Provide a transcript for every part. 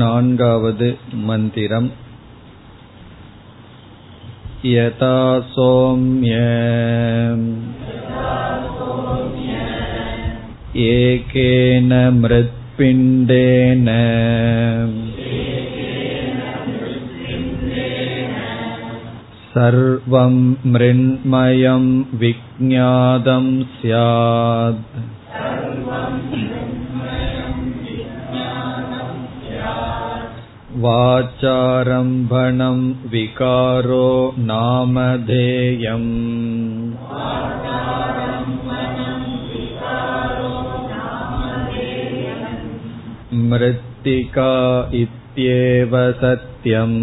नान्गावद् मन्दिरम् यथा सोम्य एकेन मृत्पिण्डेन सर्वं मृण्मयं विज्ञातं स्यात् वाचारम्भणं विकारो नामधेयम् मृत्तिका इत्येव सत्यम्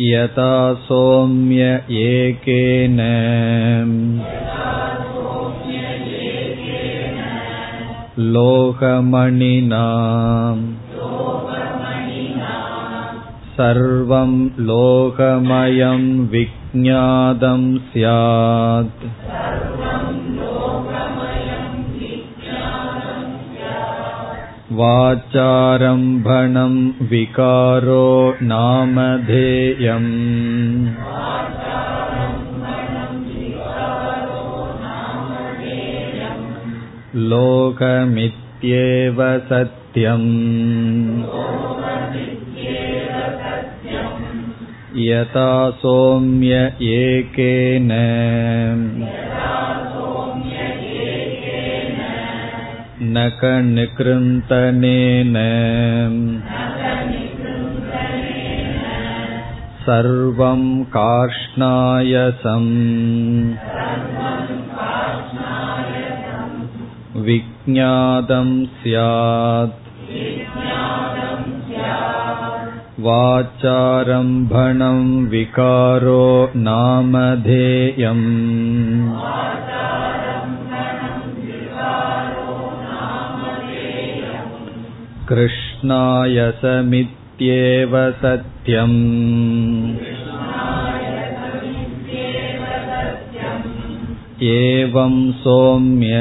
यथा सौम्य एकेन लोकमणिना सर्वं लोकमयं विज्ञातं स्यात्। वाचारम्भणं विकारो नामधेयम् लोकमित्येव सत्यम् यथा सौम्य एकेन नकनिकृन्तनेन सर्वं कार्ष्णायसम् विज्ञातं स्यात्। वाचारम्भणं विकारो नामधेयम् कृष्णायसमित्येव सत्यम् एवं सौम्य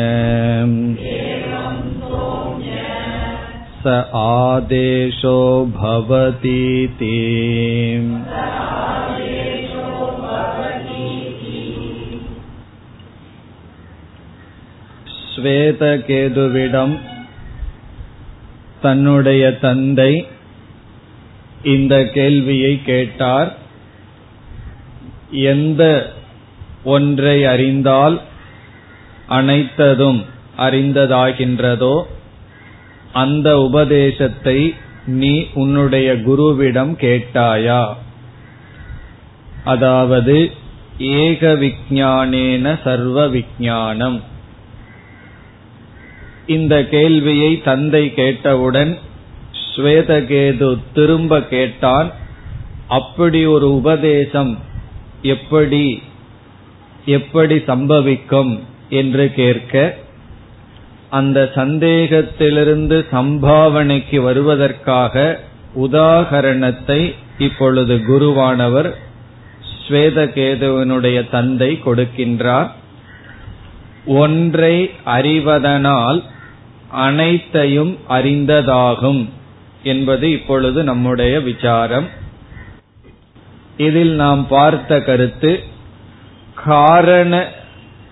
स आदेशो भवतीति ஸ்வேதகேதுவிடம் தன்னுடைய தந்தை இந்த கேள்வியை கேட்டார் எந்த ஒன்றை அறிந்தால் அனைத்ததும் அறிந்ததாகின்றதோ அந்த உபதேசத்தை நீ உன்னுடைய குருவிடம் கேட்டாயா? அதாவது ஏக விஜானேன சர்வ விஜானம் இந்த கேள்வியை தந்தை கேட்டவுடன் ஸ்வேதகேது திரும்ப கேட்டான் அப்படி ஒரு உபதேசம் எப்படி எப்படி சம்பவிக்கும் என்று கேட்க அந்த சந்தேகத்திலிருந்து சம்பாவனைக்கு வருவதற்காக உதாகரணத்தை இப்பொழுது குருவானவர் ஸ்வேதகேதுவனுடைய தந்தை கொடுக்கின்றார். ஒன்றை அறிவதனால் அனைத்தையும் அறிந்ததாகும் என்பது இப்பொழுது நம்முடைய விசாரம். இதில் நாம் பார்த்த கருத்து காரண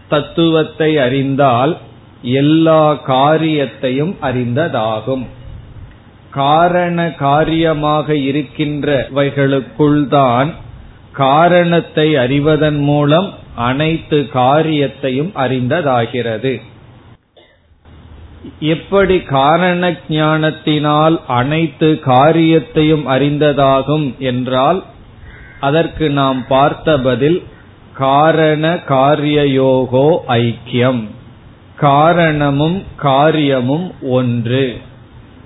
தத்துவத்தை அறிந்தால் எல்லா காரியத்தையும் அறிந்ததாகும். காரண காரியமாக இருக்கின்றவைகளுக்குள் தான் காரணத்தை அறிவதன் மூலம் அனைத்து காரியத்தையும் அறிந்ததாகிறது. எப்படி காரண ஞானத்தினால் அனைத்து காரியத்தையும் அறிந்ததாகும் என்றால் அதற்கு நாம் பார்த்த பதில் காரண காரியயோகோ ஐக்கியம். காரணமும் காரியமும் ஒன்று.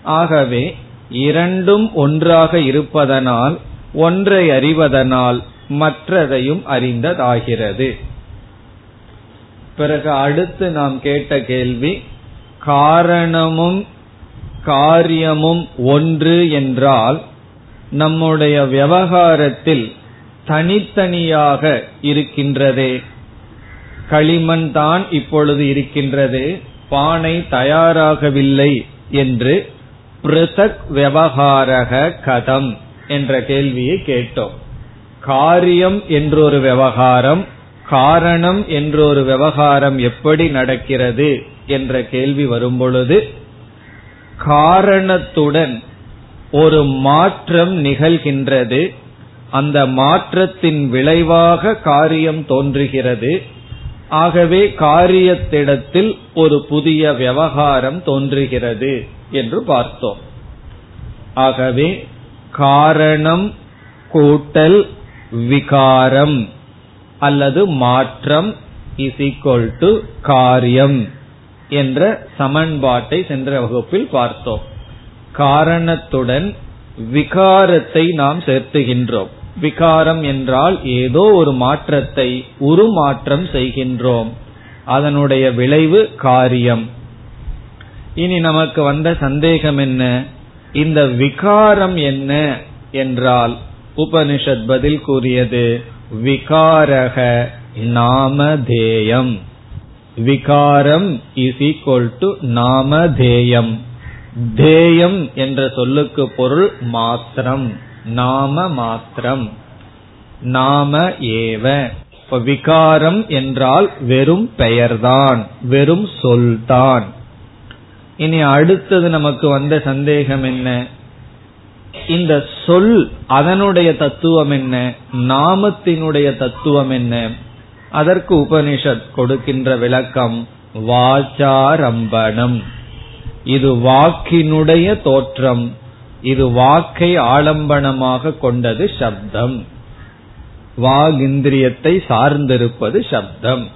ஆகவே இரண்டும் ஒன்றாக இருப்பதனால் ஒன்றை அறிவதனால் மற்றதையும் அறிந்ததாகிறது. பிறகு அடுத்து நாம் கேட்ட கேள்வி காரணமும் காரியமும் ஒன்று என்றால் நம்முடைய விவகாரத்தில் தனித்தனியாக இருக்கின்றதே. களிமண் தான் இப்பொழுது இருக்கின்றது. பானை தயாராகவில்லை என்று பிருதக் விவகாரக கதம் என்ற கேள்வியை கேட்டோம். காரியம் என்றொரு விவகாரம் காரணம் என்றொரு விவகாரம் எப்படி நடக்கிறது என்ற கேள்வி வரும்பொழுது காரணத்துடன் ஒரு மாற்றம் நிகழ்கின்றது. அந்த மாற்றத்தின் விளைவாக காரியம் தோன்றுகிறது. ஆகவே காரியத்திடத்தில் ஒரு புதிய விவகாரம் தோன்றுகிறது என்று பார்த்தோம். ஆகவே காரணம் கூட்டல் விகாரம் அல்லது மாற்றம் இஸ் ஈக்வல் டு காரியம் என்ற சமன்பாட்டை சென்ற வகுப்பில் பார்த்தோம். காரணத்துடன் விகாரத்தை நாம் சேர்த்துகின்றோம். விகாரம் என்றால் ஏதோ ஒரு மாற்றத்தை உருமாற்றம் செய்கின்றோம். அதனுடைய விளைவு காரியம். இனி நமக்கு வந்த சந்தேகம் என்ன? இந்த விகாரம் என்ன என்றால் உபனிஷத் பதில் கூறியது விகாரக நாமதேயம். விகாரம் இஸ் ஈக்வல் டு நாமதேயம். தேயம் என்ற சொல்லுக்கு பொருள் மாத்திரம். நாம மாத்திரம் நாம ஏவ. இப்ப விகாரம் என்றால் வெறும் பெயர்தான் வெறும் சொல்தான். இனி அடுத்தது நமக்கு வந்த சந்தேகம் என்ன? இந்த சொல் அதனுடைய தத்துவம் என்ன? நாமத்தினுடைய தத்துவம் என்ன? அதற்கு உபனிஷத் கொடுக்கின்ற விளக்கம் வாச்சாரம்பணம். இது வாக்கினுடைய தோற்றம். இது வாக்கை ஆலம்பனமாக கொண்டது சப்தம். வாகிந்திரியத்தை சார்ந்திருப்பது சப்தம்.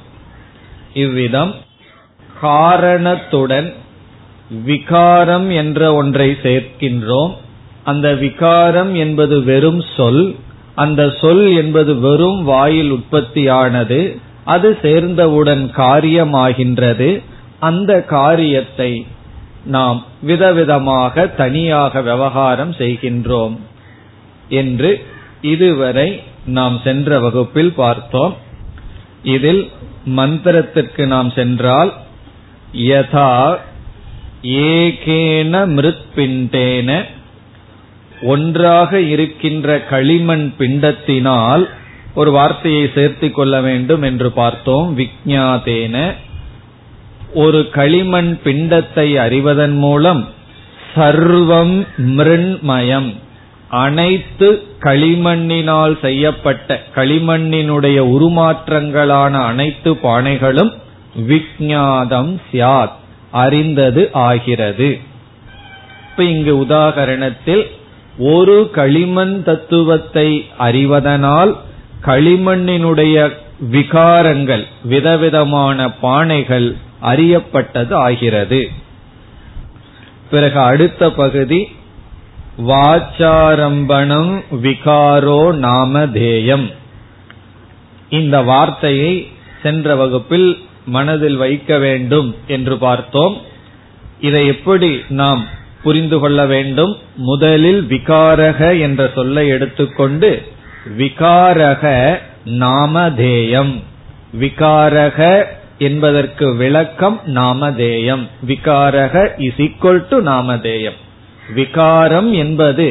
இவ்விதம் காரணத்துடன் விகாரம் என்ற ஒன்றை சேர்க்கின்றோம். அந்த விகாரம் என்பது வெறும் சொல். அந்த சொல் என்பது வெறும் வாயில் உற்பத்தியானது. அது சேர்ந்தவுடன் காரியமாகின்றது. அந்த காரியத்தை நாம் விதவிதமாக தனியாக விவகாரம் செய்கின்றோம் என்று இதுவரை நாம் சென்ற வகுப்பில் பார்த்தோம். இதில் மந்திரத்திற்கு நாம் சென்றால் யதா ஏகேன மிருத்பிண்டேன ஒன்றாக இருக்கின்ற களிமண் பிண்டத்தினால் ஒரு வார்த்தையை சேர்த்து கொள்ள வேண்டும் என்று பார்த்தோம். விக்ஞாதேன ஒரு களிமண் பிண்டத்தை அறிவதன் மூலம் சர்வம் மிருண்மயம். அனைத்து களிமண்ணினால் செய்யப்பட்ட களிமண்ணினுடைய உருமாற்றங்களான அனைத்து பானைகளும் விக்ஞாதம் சியாத் அறிந்தது ஆகிறது. இப்ப இங்கு உதாகரணத்தில் ஒரு களிமண் தத்துவத்தை அறிவதனால் களிமண்ணினுடைய விகாரங்கள் விதவிதமான பானைகள் அறியப்பட்டது ஆகிறது. பிறகு அடுத்த பகுதி வாச்சாரம்பணம் விகாரோ நாமதேயம். இந்த வார்த்தையை சென்ற வகுப்பில் மனதில் வைக்க வேண்டும் என்று பார்த்தோம். இதை எப்படி நாம் புரிந்து கொள்ள வேண்டும்? முதலில் விகாரக என்ற சொல்லை எடுத்துக்கொண்டு விகாரக நாமதேயம். விகாரக என்பதற்கு விளக்கம் நாமதேயம். விகாரக இஸ் ஈக்வல் டு நாமதேயம். விகாரம் என்பது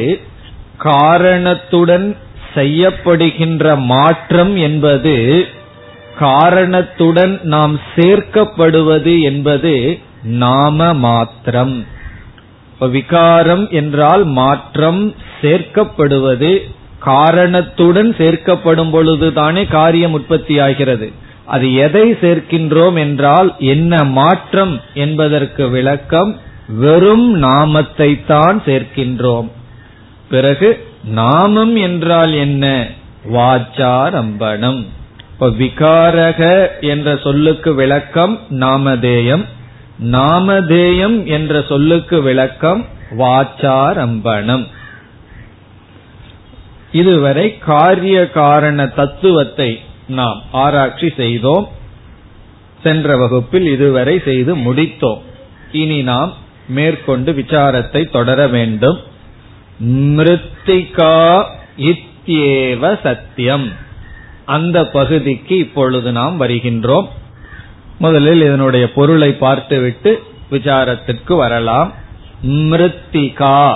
காரணத்துடன் செய்யப்படுகின்ற மாற்றம் என்பது காரணத்துடன் நாம் சேர்க்கப்படுவது என்பது நாம மாத்திரம் விகாரம் என்றால் மாற்றம் சேர்க்கப்படுவது காரணத்துடன் சேர்க்கப்படும் பொழுதுதானே காரியம் உற்பத்தி ஆகிறது அது எதை சேர்க்கின்றோம் என்றால் என்ன மாற்றம் என்பதற்கு விளக்கம் வெறும் நாமத்தை தான் சேர்க்கின்றோம். பிறகு நாமம் என்றால் என்ன? வாச்சாரம்பணம். இப்ப விகாரக என்ற சொல்லுக்கு விளக்கம் நாமதேயம். நாமதேயம் என்ற சொல்லுக்கு விளக்கம் வாச்சாரம்பணம். இதுவரை காரிய காரண தத்துவத்தை நாம் ஆராய்ச்சி செய்தோம். சென்ற வகுப்பில் இதுவரை செய்து முடித்தோம். இனி நாம் மேற்கொண்டு விசாரத்தை தொடர வேண்டும். மிருத்திகா இத்தியேவ சத்தியம். அந்த பகுதிக்கு இப்பொழுது நாம் வருகின்றோம். முதலில் இதனுடைய பொருளை பார்த்துவிட்டு விசாரத்திற்கு வரலாம். மிருத்திகா.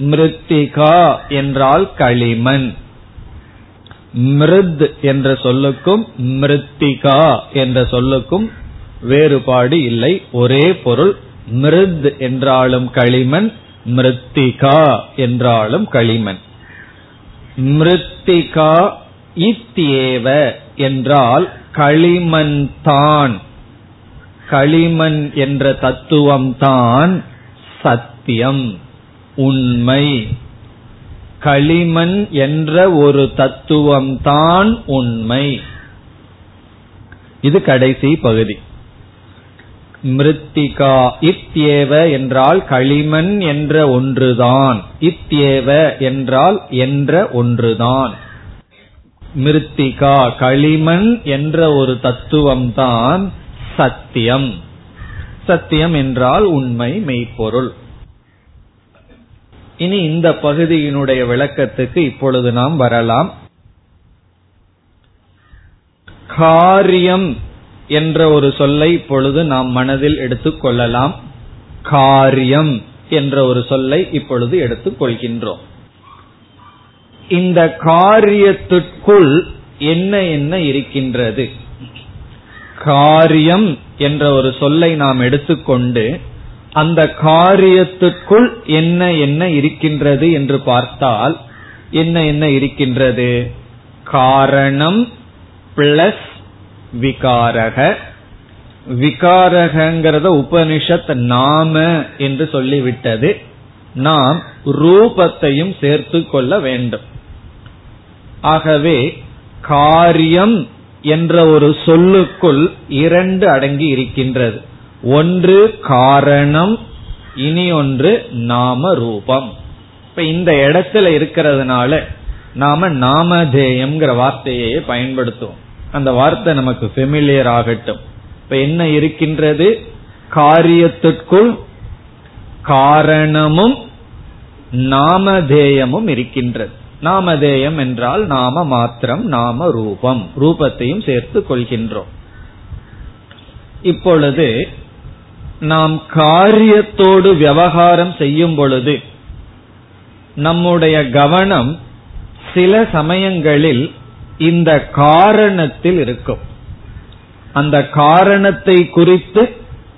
மிருத்திகா என்றால் களிமண். மிருத் என்ற சொல்லுக்கும் மிருத்திகா என்ற சொல்லுக்கும் வேறுபாடு இல்லை. ஒரே பொருள் மிருத் என்றாலும் களிமண் மிருத்திகா என்றாலும் களிமண். மிருத்திகா இத்தியேவ என்றால் களிமண் தான். களிமண் என்ற தத்துவம்தான் சத்தியம் உண்மை. களிமண் என்ற ஒரு தத்துவம் தான் உண்மை. இது கடைசி பகுதி. மிருத்திகா இத்தியேவ என்றால் களிமண் என்ற ஒன்றுதான். இத்தியேவ என்றால் என்ற ஒன்றுதான். மிருத்திகா களிமண் என்ற ஒரு தத்துவம் தான் சத்தியம். சத்தியம் என்றால் உண்மை மெய்ப்பொருள். இனி இந்த பகுதியினுடைய விளக்கத்துக்கு இப்பொழுது நாம் வரலாம். காரியம் என்ற ஒரு சொல்லை இப்பொழுது நாம் மனதில் எடுத்துக் கொள்ளலாம். காரியம் என்ற ஒரு சொல்லை இப்பொழுது எடுத்துக் கொள்கின்றோம். இந்த காரியத்திற்குள் என்ன என்ன இருக்கின்றது? காரியம் என்ற ஒரு சொல்லை நாம் எடுத்துக்கொண்டு அந்த காரியத்துக்குள் என்ன என்ன இருக்கின்றது என்று பார்த்தால் என்ன என்ன இருக்கின்றது? காரணம் பிளஸ் விகாரக. விகாரகங்கிறத உபனிஷத் நாம என்று சொல்லிவிட்டது. நாம் ரூபத்தையும் சேர்த்து கொள்ள வேண்டும். ஆகவே காரியம் என்ற ஒரு சொல்லுக்குள் இரண்டு அடங்கி இருக்கின்றது. ஒன்று காரணம் இனி ஒன்று நாம ரூபம். இப்ப இந்த இடத்துல இருக்கிறதுனால நாம நாமதேயம்ங்கிற வார்த்தையை பயன்படுத்துவோம். அந்த வார்த்தை நமக்கு ஃபெமிலியர் ஆகட்டும். இப்ப என்ன இருக்கின்றது? காரியத்திற்குள் காரணமும் நாமதேயமும் இருக்கின்றது. நாமதேயம் என்றால் நாம மாத்திரம் நாம ரூபம். ரூபத்தையும் சேர்த்து கொள்கின்றோம். இப்பொழுது நாம் காரியத்தோடு விவகாரம் செய்யும் பொழுது நம்முடைய கவனம் சில சமயங்களில் இந்த காரணத்தில் இருக்கும். அந்த காரணத்தை குறித்து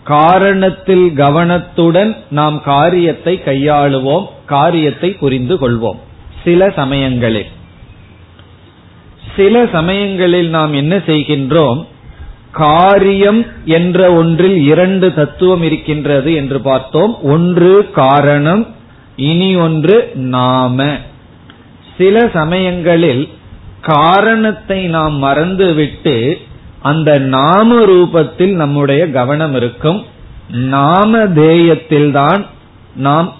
காரணத்தில் கவனத்துடன் நாம் காரியத்தை கையாளுவோம் காரியத்தை புரிந்து கொள்வோம். சில சமயங்களில். சில சமயங்களில் நாம் என்ன செய்கின்றோம்? காரியம் என்ற ஒன்றில் இரண்டு தத்துவம் இருக்கின்றது என்று பார்த்தோம். ஒன்று காரணம் இனி ஒன்று நாம. சில சமயங்களில் காரணத்தை நாம் மறந்துவிட்டு அந்த நாம ரூபத்தில் நம்முடைய கவனம் இருக்கும். நாம தேயத்தில்தான் நாம்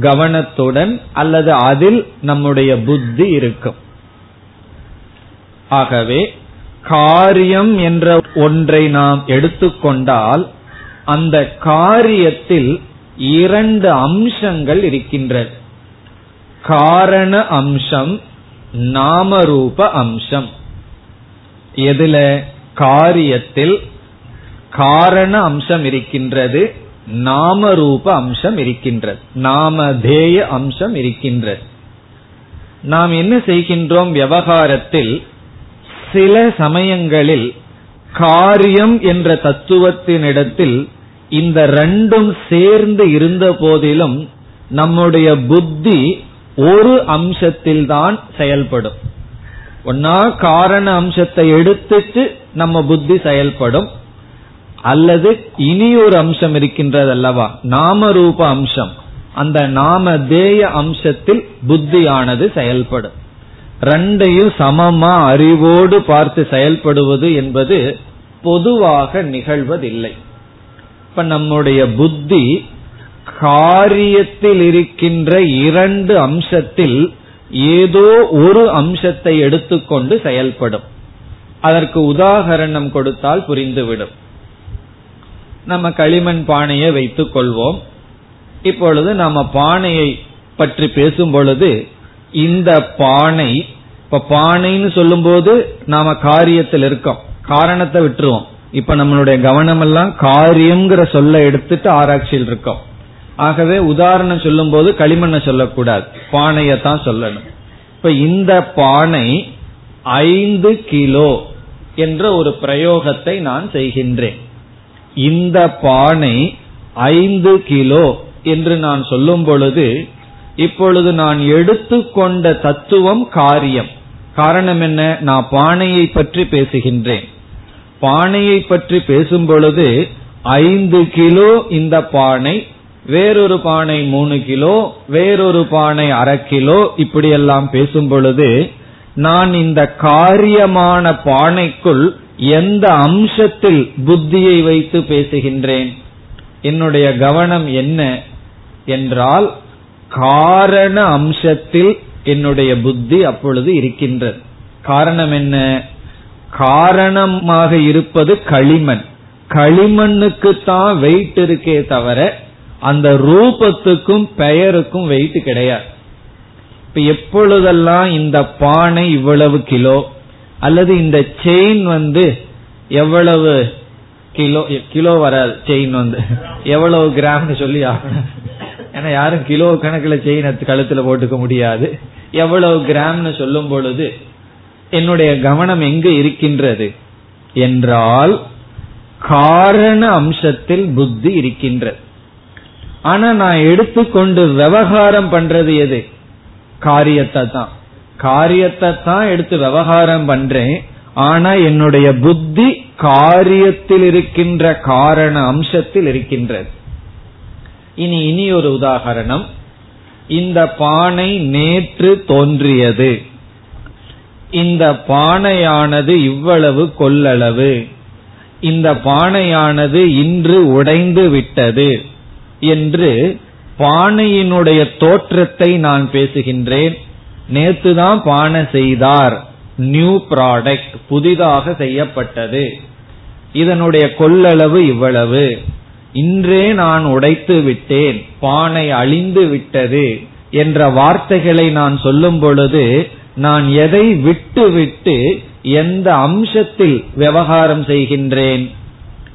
கவனத்துடன் அல்லது அதில் நம்முடைய புத்தி இருக்கும். ஆகவே காரியம் என்ற ஒன்றை நாம் எடுத்துக்கொண்டால் அந்த காரியத்தில் இரண்டு அம்சங்கள் இருக்கின்றது காரண அம்சம் நாமரூப அம்சம். எதுல? காரியத்தில் காரண அம்சம் இருக்கின்றது நாமரூப அம்சம் இருக்கின்றது நாமதேய அம்சம் இருக்கின்றது. நாம் என்ன செய்கின்றோம்? விவகாரத்தில் சில சமயங்களில் காரியம் என்ற தத்துவத்தினிடத்தில் இந்த ரெண்டும் சேர்ந்து இருந்த போதிலும் நம்முடைய புத்தி ஒரு அம்சத்தில் தான் செயல்படும். ஒன்னா காரண அம்சத்தை எடுத்துட்டு நம்ம புத்தி செயல்படும். அல்லது இனி ஒரு அம்சம் இருக்கின்றது அல்லவா நாம ரூப அம்சம். அந்த நாம தேய அம்சத்தில் புத்தியானது செயல்படும். ரெண்டையும் சமமா அறிவோடு பார்த்து செயல்படுவது என்பது பொதுவாக நிகழ்வதில்லை. இப்ப நம்முடைய புத்தி காரியத்தில் இருக்கின்ற இரண்டு அம்சத்தில் ஏதோ ஒரு அம்சத்தை எடுத்துக்கொண்டு செயல்படும். அதற்கு உதாகரணம் கொடுத்தால் புரிந்துவிடும். நம்ம களிமண் பானையை வைத்துக் கொள்வோம் இப்பொழுது நாம பானையை பற்றி பேசும் பொழுது இந்த பானை இப்ப பானைன்னு சொல்லும்போது நாம காரியத்தில் இருக்கோம். காரணத்தை விட்டுருவோம். இப்ப நம்மளுடைய கவனம் எல்லாம் காரியம்ங்கிற சொல்ல எடுத்துட்டு ஆராய்ச்சியில் இருக்கோம். ஆகவே உதாரணம் சொல்லும் போது களிமண்ணை சொல்லக்கூடாது. பானையை தான் சொல்லணும். இப்ப இந்த பானை ஐந்து கிலோ என்ற ஒரு பிரயோகத்தை நான் செய்கின்றேன். இந்த பானை ஐந்து கிலோ என்று நான் சொல்லும் பொழுது இப்பொழுது நான் எடுத்துக்கொண்ட தத்துவம் காரியம். காரணம் என்ன? நான் பானையை பற்றி பேசுகின்றேன். பானையை பற்றி பேசும் பொழுது ஐந்து கிலோ இந்த பானை வேறொரு பானை மூணு கிலோ வேறொரு பானை அரை கிலோ இப்படியெல்லாம் பேசும் பொழுது நான் இந்த காரியமான பானைக்குள் எந்த அம்சத்தில் புத்தியை வைத்து பேசுகின்றேன்? என்னுடைய கவனம் என்ன? என்றால் காரண அம்சத்தில் என்னுடைய புத்தி அப்பொழுது இருக்கின்றது. காரணம் என்ன? காரணமாக இருப்பது களிமண். களிமண்ணுக்கு தான் வெயிட் இருக்கே தவிர அந்த ரூபத்துக்கும் பெயருக்கும் வெயிட் கிடையாது. இப்ப எப்பொழுதெல்லாம் இந்த பானை இவ்வளவு கிலோ அல்லது இந்த செயின் வந்து எவ்வளவு கிலோ கிலோ வராது செயின் வந்து. எவ்வளவு கிராம்னு சொல்லி ஆகணும். ஏன்னா யாரும் கிலோ கணக்கில் செயின் கழுத்துல போட்டுக்க முடியாது. எவ்வளவு கிராம்னு சொல்லும் பொழுது என்னுடைய கவனம் எங்கு இருக்கின்றது என்றால் காரண அம்சத்தில் புத்தி இருக்கின்றது. ஆனா நான் எடுத்துக்கொண்டு விவகாரம் பண்றது எது? காரியத்தை தான். காரியத்தை தான் எடுத்து விவகாரம் பண்றேன். ஆனா என்னுடைய புத்தி காரியத்தில் இருக்கின்ற காரண அம்சத்தில் இருக்கின்றது. இனி இனி ஒரு உதாகரணம். இந்த பானை நேற்று தோன்றியது. இந்த பானையானது இவ்வளவு கொள்ளளவு. இந்த பானையானது இன்று உடைந்து விட்டது என்று பானையினுடைய தோற்றத்தை நான் பேசுகின்றேன். நேத்து தான் பானை செய்தார். நியூ ப்ராடக்ட் புதிதாக செய்யப்பட்டது. இதனுடைய கொள்ளளவு இவ்வளவு. இன்றே நான் உடைத்து விட்டேன் பானை அழிந்து விட்டது என்ற வார்த்தைகளை நான் சொல்லும் பொழுது நான் எதை விட்டு விட்டு எந்த அம்சத்தில் விவகாரம் செய்கின்றேன்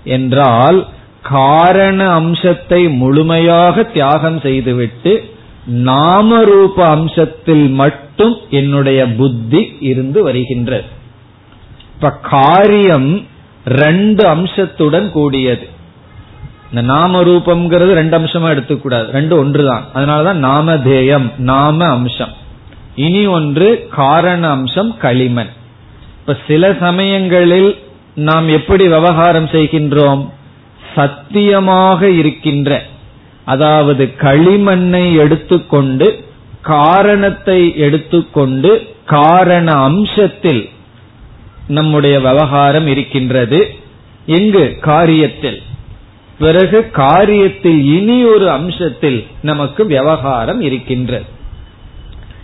என்றால் காரண அம்சத்தை முழுமையாக தியாகம் செய்துவிட்டு நாம ரூப அம்சத்தில் மட்டும் என்னுடைய புத்தி இருந்து வருகின்றது. இப்ப காரியம் ரெண்டு அம்சத்துடன் கூடியது. இந்த நாம ரூபம்ங்கிறது ரெண்டு அம்சமா எடுத்துக்கூடாது. ரெண்டு ஒன்றுதான். அதனாலதான் நாமதேயம் நாம அம்சம். இனி ஒன்று காரண அம்சம் களிமண். இப்ப சில சமயங்களில் நாம் எப்படி விவகாரம் செய்கின்றோம்? சத்தியமாக இருக்கின்ற அதாவது களிமண்ணை எடுத்துக்கொண்டு காரணத்தை எடுத்துக்கொண்டு காரண அம்சத்தில் நம்முடைய விவகாரம் இருக்கின்றது. எங்கு காரியத்தில் பிறகு காரியத்தில் இனி ஒரு அம்சத்தில் நமக்கு விவகாரம் இருக்கின்றது.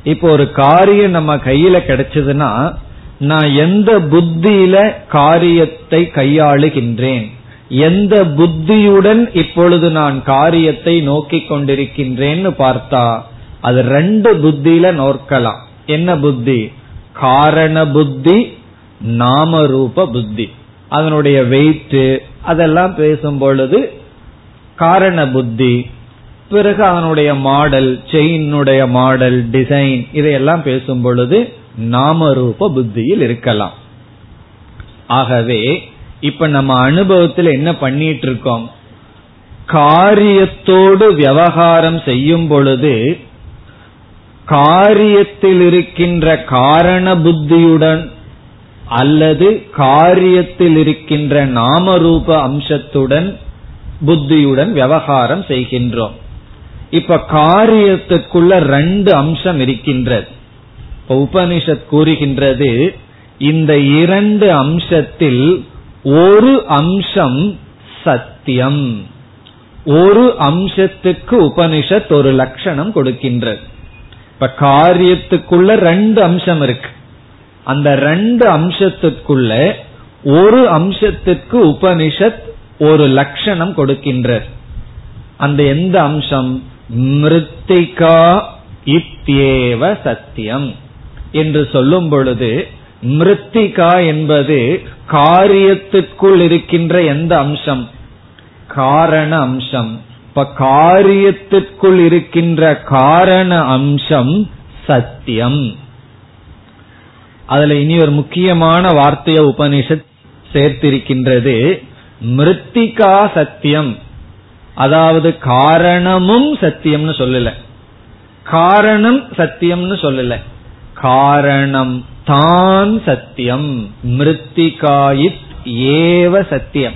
இப்போ ஒரு காரியம் நம்ம கையில கிடைச்சதுன்னா நான் எந்த புத்தியில காரியத்தை கையாளுகின்றேன்? எந்த புத்தியுடன் இப்பொழுது நான் காரியத்தை நோக்கி கொண்டிருக்கின்றேன்னு பார்த்தா அது ரெண்டு புத்தியில நோக்கலாம். என்ன புத்தி? காரண புத்தி நாம ரூப புத்தி. அதனுடைய வெயிட் அதெல்லாம் பேசும் பொழுது காரண புத்தி பிறகு அதனுடைய மாடல் செயினுடைய மாடல் டிசைன் இதையெல்லாம் பேசும் பொழுது நாம ரூப புத்தியில் இருக்கலாம். ஆகவே இப்ப நம்ம அனுபவத்தில் என்ன பண்ணிட்டு இருக்கோம் காரியத்தோடு விவகாரம் செய்யும் பொழுது காரியத்தில் இருக்கின்ற காரண புத்தியுடன் அல்லது காரியத்தில் இருக்கின்ற நாமரூப அம்சத்துடன் புத்தியுடன் விவகாரம் செய்கின்றோம். இப்ப காரியத்துக்குள்ள ரெண்டு அம்சம் இருக்கின்றது. இப்ப உபனிஷத் கூறுகின்றது இந்த இரண்டு அம்சத்தில் ஒரு அம்சம் சத்தியம். ஒரு அம்சத்துக்கு உபனிஷத் ஒரு லட்சணம் கொடுக்கின்றது. இப்ப காரியத்துக்குள்ள ரெண்டு அம்சம் இருக்கு. அந்த ரெண்டு அம்சத்துக்குள்ள ஒரு அம்சத்துக்கு உபனிஷத் ஒரு லட்சணம் கொடுக்கின்ற அந்த எந்த அம்சம்? மிருத்திகா இத்தியேவ சத்தியம். என்று சொல்லும் பொழுது மிருத்திகா என்பது காரியத்திற்குள் இருக்கின்ற எந்த அம்சம்? காரண அம்சம். இப்ப காரியத்திற்குள் இருக்கின்ற காரண அம்சம் சத்தியம். அதுல இனி ஒரு முக்கியமான வார்த்தைய உபனிஷத் சேர்த்திருக்கின்றது. மிருத்திகா சத்தியம். அதாவது காரணமும் சத்தியம்னு சொல்லல. காரணம் சத்தியம்னு சொல்லல. காரணம் தான் சத்தியம். மிருத்திகாயித் ஏவ சத்தியம்.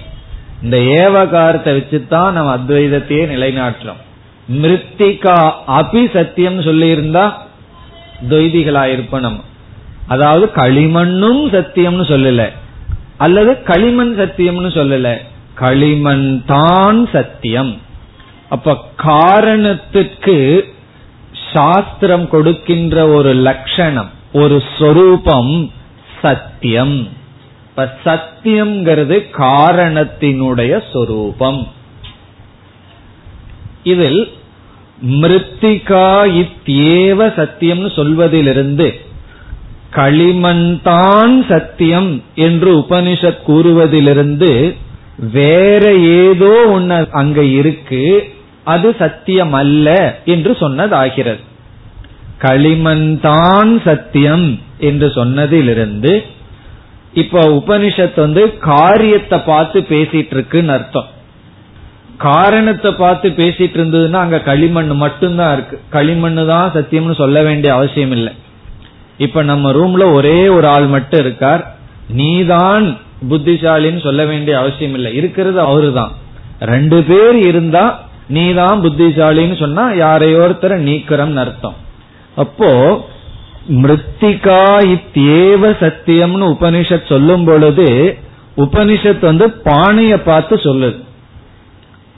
இந்த ஏவகாரத்தை வச்சுதான் நம்ம அத்வைதத்தையே நிலைநாட்டுறோம். மிருத்திகா அபி சத்தியம் சொல்லி இருந்தா துவைதிகளாயிருப்போம் நம்ம. அதாவது களிமண்ணும் சத்தியம்னு சொல்லல. அல்லது களிமண் சத்தியம்னு சொல்லல. களிமண் தான் சத்தியம். அப்ப காரணத்துக்கு சாஸ்திரம் கொடுக்கின்ற ஒரு லட்சணம் ஒரு சொரூபம் சத்தியம். இப்ப சத்தியம்ங்கிறது காரணத்தினுடைய சொரூபம். இதில் மிருத்திகா இத்தியேவ சத்தியம்னு சொல்வதிலிருந்து களிமண்தான் சத்தியம் என்று உபனிஷத் கூறுவதிலிருந்து வேற ஏதோ ஒன்னு அங்க இருக்கு அது சத்தியம் அல்ல என்று சொன்னதாகிறது. களிமண்தான் சத்தியம் என்று சொன்னதிலிருந்து இப்ப உபனிஷத் வந்து காரியத்தை பார்த்து பேசிட்டு இருக்குன்னு அர்த்தம். காரணத்தை பார்த்து பேசிட்டு இருந்ததுன்னா அங்க களிமண் மட்டும்தான் இருக்கு. களிமண்ணு தான் சத்தியம்னு சொல்ல வேண்டிய அவசியம் இல்லை இப்ப நம்ம ரூம்ல ஒரே ஒரு ஆள் மட்டும் இருக்கார். நீதான் புத்திசாலின்னு சொல்ல வேண்டிய அவசியம் இல்லை. இருக்கிறது அவரு தான் ரெண்டு பேர் இருந்தா நீதான் புத்திசாலின்னு சொன்னா யாரையோருத்தர நீக்கிறோம் அர்த்தம். அப்போ மிருத்திகா இத்தேவ சத்தியம்னு உபனிஷத் சொல்லும் பொழுது உபனிஷத் வந்து பானைய பார்த்து சொல்லுது.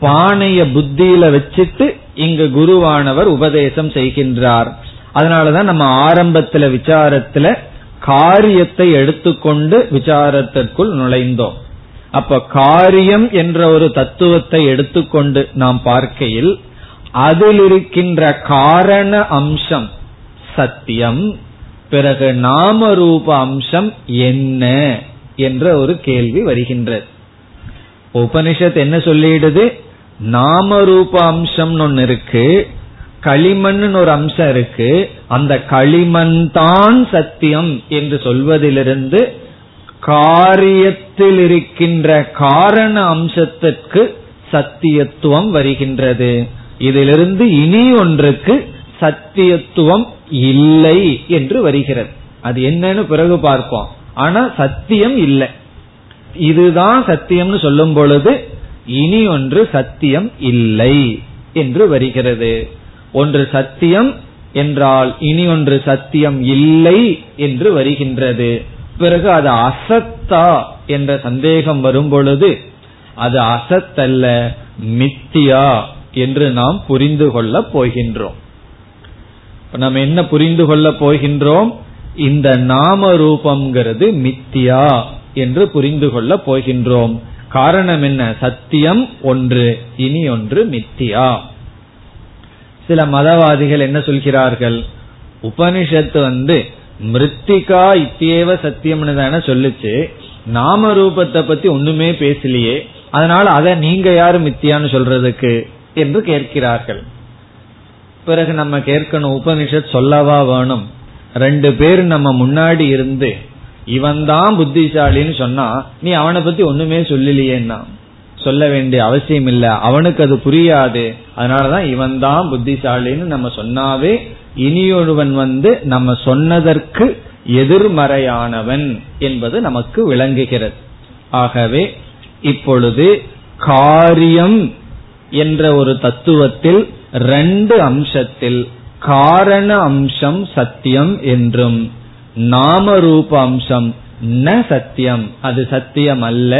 பானைய புத்தியில வச்சுட்டு இங்கு குருவானவர் உபதேசம் செய்கின்றார். அதனாலதான் நம்ம ஆரம்பத்துல விசாரத்துல காரியத்தை எடுத்துக்கொண்டு விசாரத்திற்குள் நுழைந்தோம். அப்ப காரியம் என்ற ஒரு தத்துவத்தை எடுத்துக்கொண்டு நாம் பார்க்கையில் அதில் இருக்கின்ற காரண அம்சம் சத்தியம் பிறகு நாம ரூப அம்சம் என்ன என்ற ஒரு கேள்வி வருகின்றது. உபனிஷத் என்ன சொல்லிடுது? நாம ரூப அம்சம் ஒன்னு இருக்கு. களிமண் ஒரு அம்சம் இருக்கு. அந்த களிமண் தான் சத்தியம் என்று சொல்வதிலிருந்து காரியத்தில் இருக்கின்ற காரண அம்சத்திற்கு சத்தியத்துவம் வருகின்றது. இதிலிருந்து இனி ஒன்றுக்கு சத்தியத்துவம் இல்லை என்று வருகிறது. அது என்னன்னு பிறகு பார்ப்போம். ஆனா சத்தியம் இல்லை. இதுதான் சத்தியம்னு சொல்லும் பொழுது இனி ஒன்று சத்தியம் இல்லை என்று வருகிறது. ஒன்று சத்தியம் என்றால் இனி ஒன்று சத்தியம் இல்லை என்று வருகின்றது. பிறகு அது அசத்தா என்ற சந்தேகம் வரும் பொழுது அது அசத்தல்ல மித்தியா என்று நாம் புரிந்து கொள்ள போகின்றோம். நம்ம என்ன புரிந்து கொள்ள போகின்றோம்? இந்த நாம ரூபம்ங்கிறது மித்தியா என்று புரிந்து கொள்ள போகின்றோம். காரணம் என்ன? சத்தியம் ஒன்று இனி ஒன்று மித்தியா. சில மதவாதிகள் என்ன சொல்கிறார்கள்? உபனிஷத்து வந்து மிருத்திகா இத்தியேவ சத்தியம்னு தானே சொல்லுச்சு. நாம ரூபத்தை பத்தி ஒண்ணுமே பேசலையே. அதனால அதை நீங்க யாரு மித்தியான்னு சொல்றதுக்கு? என்று கேட்கிறார்கள். பிறகு நம்ம கேட்கணும் உபனிஷத் சொல்லவா வேணும்? ரெண்டு பேர் நம்ம முன்னாடி இருந்து இவன் தான் புத்திசாலின்னு சொன்னா நீ அவனை பத்தி ஒண்ணுமே சொல்லலையேன்னா? சொல்ல வேண்டிய அவசியம் இல்ல. அவனுக்கு அது புரியாது. அதனாலதான் இவன் தான் புத்திசாலின்னு நம்ம சொன்னாவே இனியொருவன் வந்து நம்ம சொன்னதற்கு எதிர்மறையானவன் என்பது நமக்கு விளங்குகிறது. ஆகவே இப்பொழுது காரியம் என்ற ஒரு தத்துவத்தில் ரெண்டு அம்சத்தில் காரண அம்சம் சத்தியம் என்றும் நாம ரூப அம்சம் ந சத்தியம். அது சத்தியம் அல்ல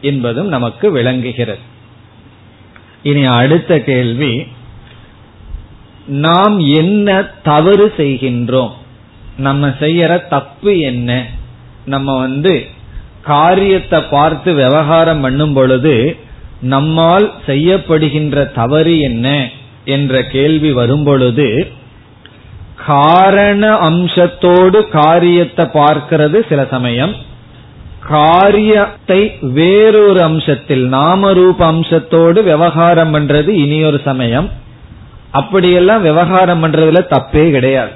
என்பதும் நமக்கு விளங்குகிறது. இனி அடுத்த கேள்வி நாம் என்ன தவறு செய்கின்றோம்? நம்ம செய்யற தப்பு என்ன? நம்ம வந்து காரியத்தை பார்த்து விவகாரம் பண்ணும் பொழுது நம்மால் செய்யப்படுகின்ற தவறு என்ன? என்ற கேள்வி வரும்பொழுது காரண அம்சத்தோடு காரியத்தை பார்க்கிறது சில சமயம். காரியத்தை வேறொரு அம்சத்தில் நாமரூப அம்சத்தோடு விவகாரம் பண்றது இனியொரு சமயம். அப்படியெல்லாம் விவகாரம் பண்றதுல தப்பே கிடையாது.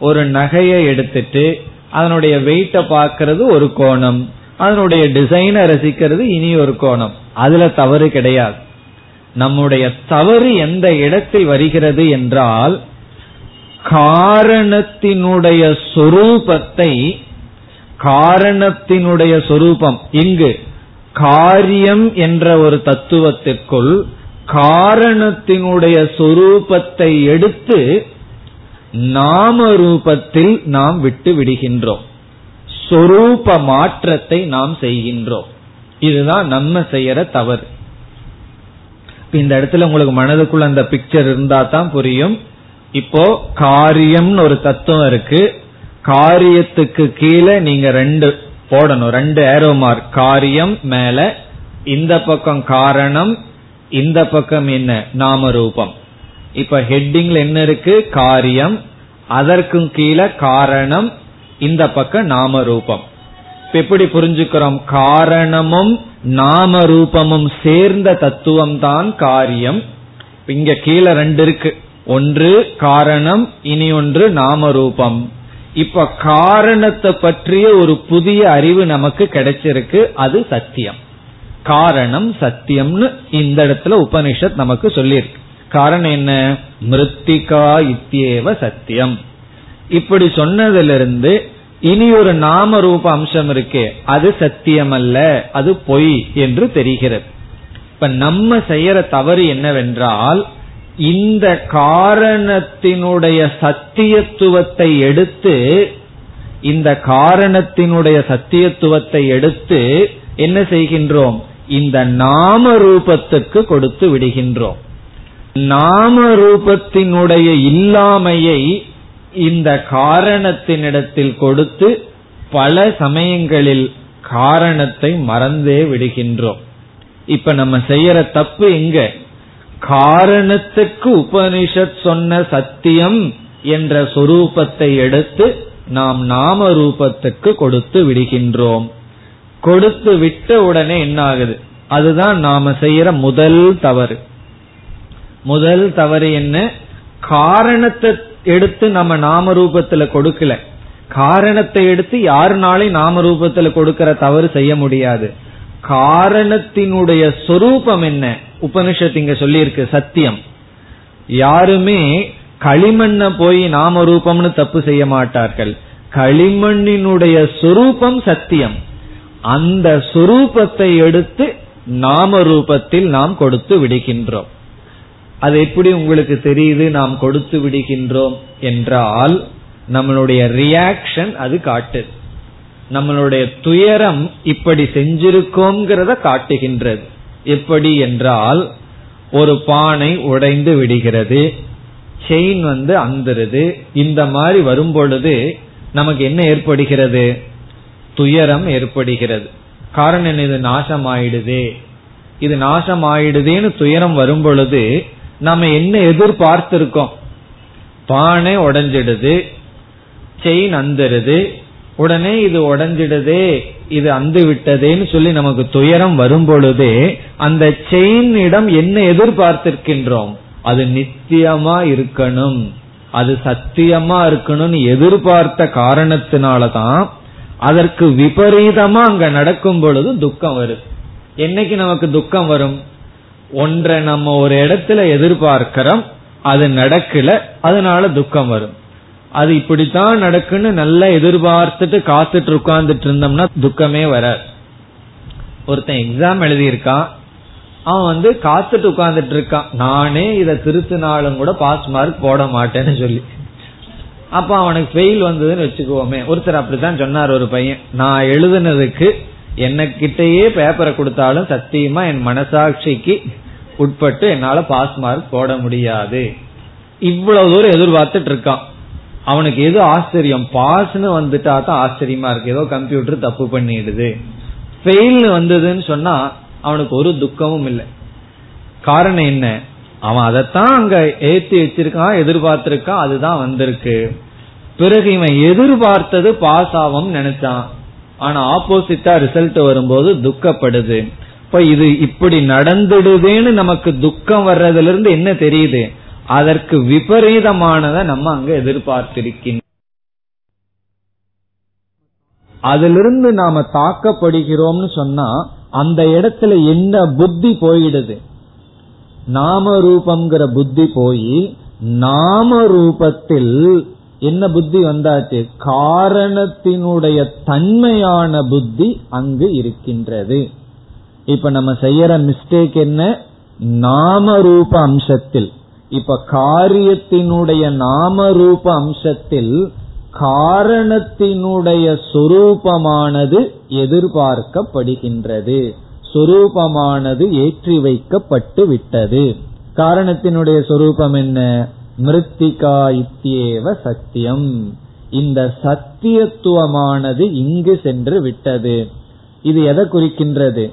ஒரு நகையை எடுத்துட்டு அதனுடைய வெயிட்ட பார்க்கறது ஒரு கோணம். அதனுடைய டிசைனை ரசிக்கிறது இனி ஒரு கோணம். அதுல தவறு கிடையாது. நம்முடைய தவறு எந்த இடத்தில் வருகிறது என்றால் காரணத்தினுடைய சொரூபத்தை காரணத்தினுடைய சொரூபம். இங்கு காரியம் என்ற ஒரு தத்துவத்திற்குள் காரணத்தினுடைய சொரூபத்தை எடுத்து நாம ரூபத்தில் நாம் விட்டு விடுகின்றோம். சொரூப மாற்றத்தை நாம் செய்கின்றோம். இதுதான் நம்ம செய்யற தவறு. இந்த இடத்துல உங்களுக்கு மனதுக்குள்ள அந்த பிக்சர் இருந்தா தான் புரியும். இப்போ காரியம்னு ஒரு தத்துவம் இருக்கு. காரியத்துக்கு கீழே நீங்க ரெண்டு போடணும் ரெண்டு ஏரோ மார்க் காரியம் மேல இந்த பக்கம் காரணம் இந்த பக்கம் என்ன? நாம ரூபம் இப்ப ஹெட்டிங்ல என்ன இருக்கு? காரியம். அதற்கும் கீழே காரணம் இந்த பக்கம் நாம ரூபம் எப்படி புரிஞ்சுக்கிறோம்? காரணமும் நாம ரூபமும் சேர்ந்த தத்துவம் தான் காரியம் இங்க கீழே ரெண்டு இருக்கு. ஒன்று காரணம் இனி ஒன்று நாம ரூபம் இப்ப காரணத்தை பற்றிய ஒரு புதிய அறிவு நமக்கு கிடைச்சிருக்கு. அது சத்தியம். காரணம் சத்தியம்னு இந்த இடத்துல உபனிஷத் நமக்கு சொல்லியிருக்கு. காரணம் என்ன? மிருத்திகா இத்தியேவ சத்தியம். இப்படி சொன்னதிலிருந்து இனி ஒரு நாம ரூப அம்சம் இருக்கே. அது சத்தியம் அல்ல அது பொய் என்று தெரிகிறது. இப்ப நம்ம செய்யற தவறு என்னவென்றால் இந்த காரணத்தினுடைய சத்தியத்துவத்தை எடுத்து இந்த காரணத்தினுடைய சத்தியத்துவத்தை எடுத்து என்ன செய்கின்றோம்? இந்த நாம ரூபத்துக்கு கொடுத்து விடுகின்றோம். நாம ரூபத்தினுடைய இல்லாமையை இந்த காரணத்தினிடத்தில் கொடுத்து பல சமயங்களில் காரணத்தை மறந்தே விடுகின்றோம். இப்ப நம்ம செய்யற தப்பு எங்க? காரணத்துக்கு உபனிஷத் சொன்ன சத்தியம் என்ற சொரூபத்தை எடுத்து நாம் நாம ரூபத்துக்கு கொடுத்து விடுகின்றோம். கொடுத்து விட்ட உடனே என்ன ஆகுது அதுதான் நாம செய்யற முதல் தவறு. முதல் தவறு என்ன? காரணத்தை எடுத்து நம்ம நாம ரூபத்துல கொடுக்கல. காரணத்தை எடுத்து யாருனாலையும் நாம ரூபத்துல கொடுக்கிற தவறு செய்ய முடியாது. காரணத்தினுடைய சொரூபம் என்ன? உபனிஷத் இங்க சொல்லியிருக்கு சத்தியம். யாருமே களிமண்ண போய் நாம ரூபம்னு தப்பு செய்ய மாட்டார்கள். களிமண்ணினுடைய சொரூபம் சத்தியம். அந்த சொரூபத்தை எடுத்து நாம ரூபத்தில் நாம் கொடுத்து விடுகின்றோம். அது எப்படி உங்களுக்கு தெரியுது? நாம் கொடுத்து விடுகின்றோம் என்றால் நம்மளுடைய ரியாக்ஷன் அது காட்டுது நம்மளுடைய துயரம் இப்படி செஞ்சிருக்கோங்கிறத காட்டுகின்றது. எப்படி என்றால் ஒரு பானை உடைந்து விடுகிறது செயின் வந்து அந்துருது இந்த மாதிரி வரும் பொழுது நமக்கு என்ன ஏற்படுகிறது? துயரம் ஏற்படுகிறது. காரணம் இது நாசம் ஆயிடுதே இது நாசம் ஆயிடுதேன்னு துயரம் வரும் பொழுது நம்ம என்ன எதிர்பார்த்திருக்கோம்? பானை உடஞ்சிடுது செயின் அந்துருது உடனே இது உடஞ்சிடுதே இது அந்து விட்டதேன்னு சொல்லி நமக்கு துயரம் வரும் பொழுது அந்த செயினிடம் என்ன எதிர்பார்த்திருக்கின்றோம்? அது நித்தியமா இருக்கணும். அது சத்தியமா இருக்கணும்னு எதிர்பார்த்த காரணத்தினாலதான் அதற்கு விபரீதமா அங்க நடக்கும் பொழுது துக்கம் வரும் என்னைக்கு நமக்கு துக்கம் வரும்? ஒன்றை நம்ம ஒரு இடத்துல எதிர்பார்க்கிறோம் அது நடக்கல அதனால துக்கம் வரும். அது இப்படித்தான் நடக்குன்னு நல்லா எதிர்பார்த்துட்டு காத்துட்டு உட்கார்ந்துட்டு இருந்தோம்னா துக்கமே வராது. ஒருத்தன் எக்ஸாம் எழுதியிருக்கான். அவன் வந்து காத்துட்டு உட்கார்ந்துட்டு இருக்கான். நானே இதை திருத்தினாலும் கூட பாஸ் மார்க் போட மாட்டேன்னு சொல்லி. அப்ப அவனுக்கு ஃபெயில் வந்ததுன்னு வச்சுக்குவோமே ஒருத்தர் அப்படித்தான் சொன்னார் ஒரு பையன். நான் எழுதுனதுக்கு கிட்டயே பேப்பரை கொடுத்தாலும் சத்தியமா என் மனசாட்சிக்கு உட்பட்டு என்னால பாஸ் மார்க் போட முடியாது. இவ்வளவு தூரம் எதிர்பார்த்துட்டு இருக்கான். அவனுக்கு எது ஆச்சரியம்? பாஸ்னு வந்துட்டா தான் ஆச்சரியமா இருக்கு. ஏதோ கம்ப்யூட்டர் தப்பு பண்ணிடுது. ஃபெயில்னு வந்ததுன்னு சொன்னா அவனுக்கு ஒரு துக்கமும் இல்லை. காரணம் என்ன? அவன் அதைத்தான் அங்க ஏத்தி வச்சிருக்கான் எதிர்பார்த்திருக்கான் அதுதான் வந்திருக்கு. பிறகு இவன் எதிர்பார்த்தது பாஸ் ஆகும் நினைச்சான். ஆனா ஆப்போசிட்டா ரிசல்ட் வரும்போது துக்கப்படுது. இப்ப இது இப்படி நடந்துடுதேன்னு நமக்கு துக்கம் வர்றதுல இருந்து என்ன தெரியுது? அதற்கு விபரீதமானதை நம்ம அங்க எதிர்பார்த்திருக்கின்றோம். அதிலிருந்து நாம தாக்கப்படுகிறோம்னு சொன்னா அந்த இடத்துல என்ன புத்தி போயிடுது? நாம ரூபம்ங்கிற புத்தி போய் நாம ரூபத்தில் என்ன புத்தி வந்தாச்சு? காரணத்தினுடைய தன்மையான புத்தி அங்கு இருக்கின்றது. இப்ப நம்ம செய்யற மிஸ்டேக் என்ன? நாம ரூப அம்சத்தில். இப்ப காரியத்தினுடைய நாம ரூப அம்சத்தில் காரணத்தினுடைய சொரூபமானது எதிர்பார்க்கப்படுகின்றது. சொரூபமானது ஏற்றி வைக்கப்பட்டு விட்டது. காரணத்தினுடைய சொரூபம் என்ன? மிருத்திகா இத்தியேவ சத்தியம். இந்த சத்தியத்துவமானது இங்கு சென்று விட்டது. இது எதை குறிக்கின்றது?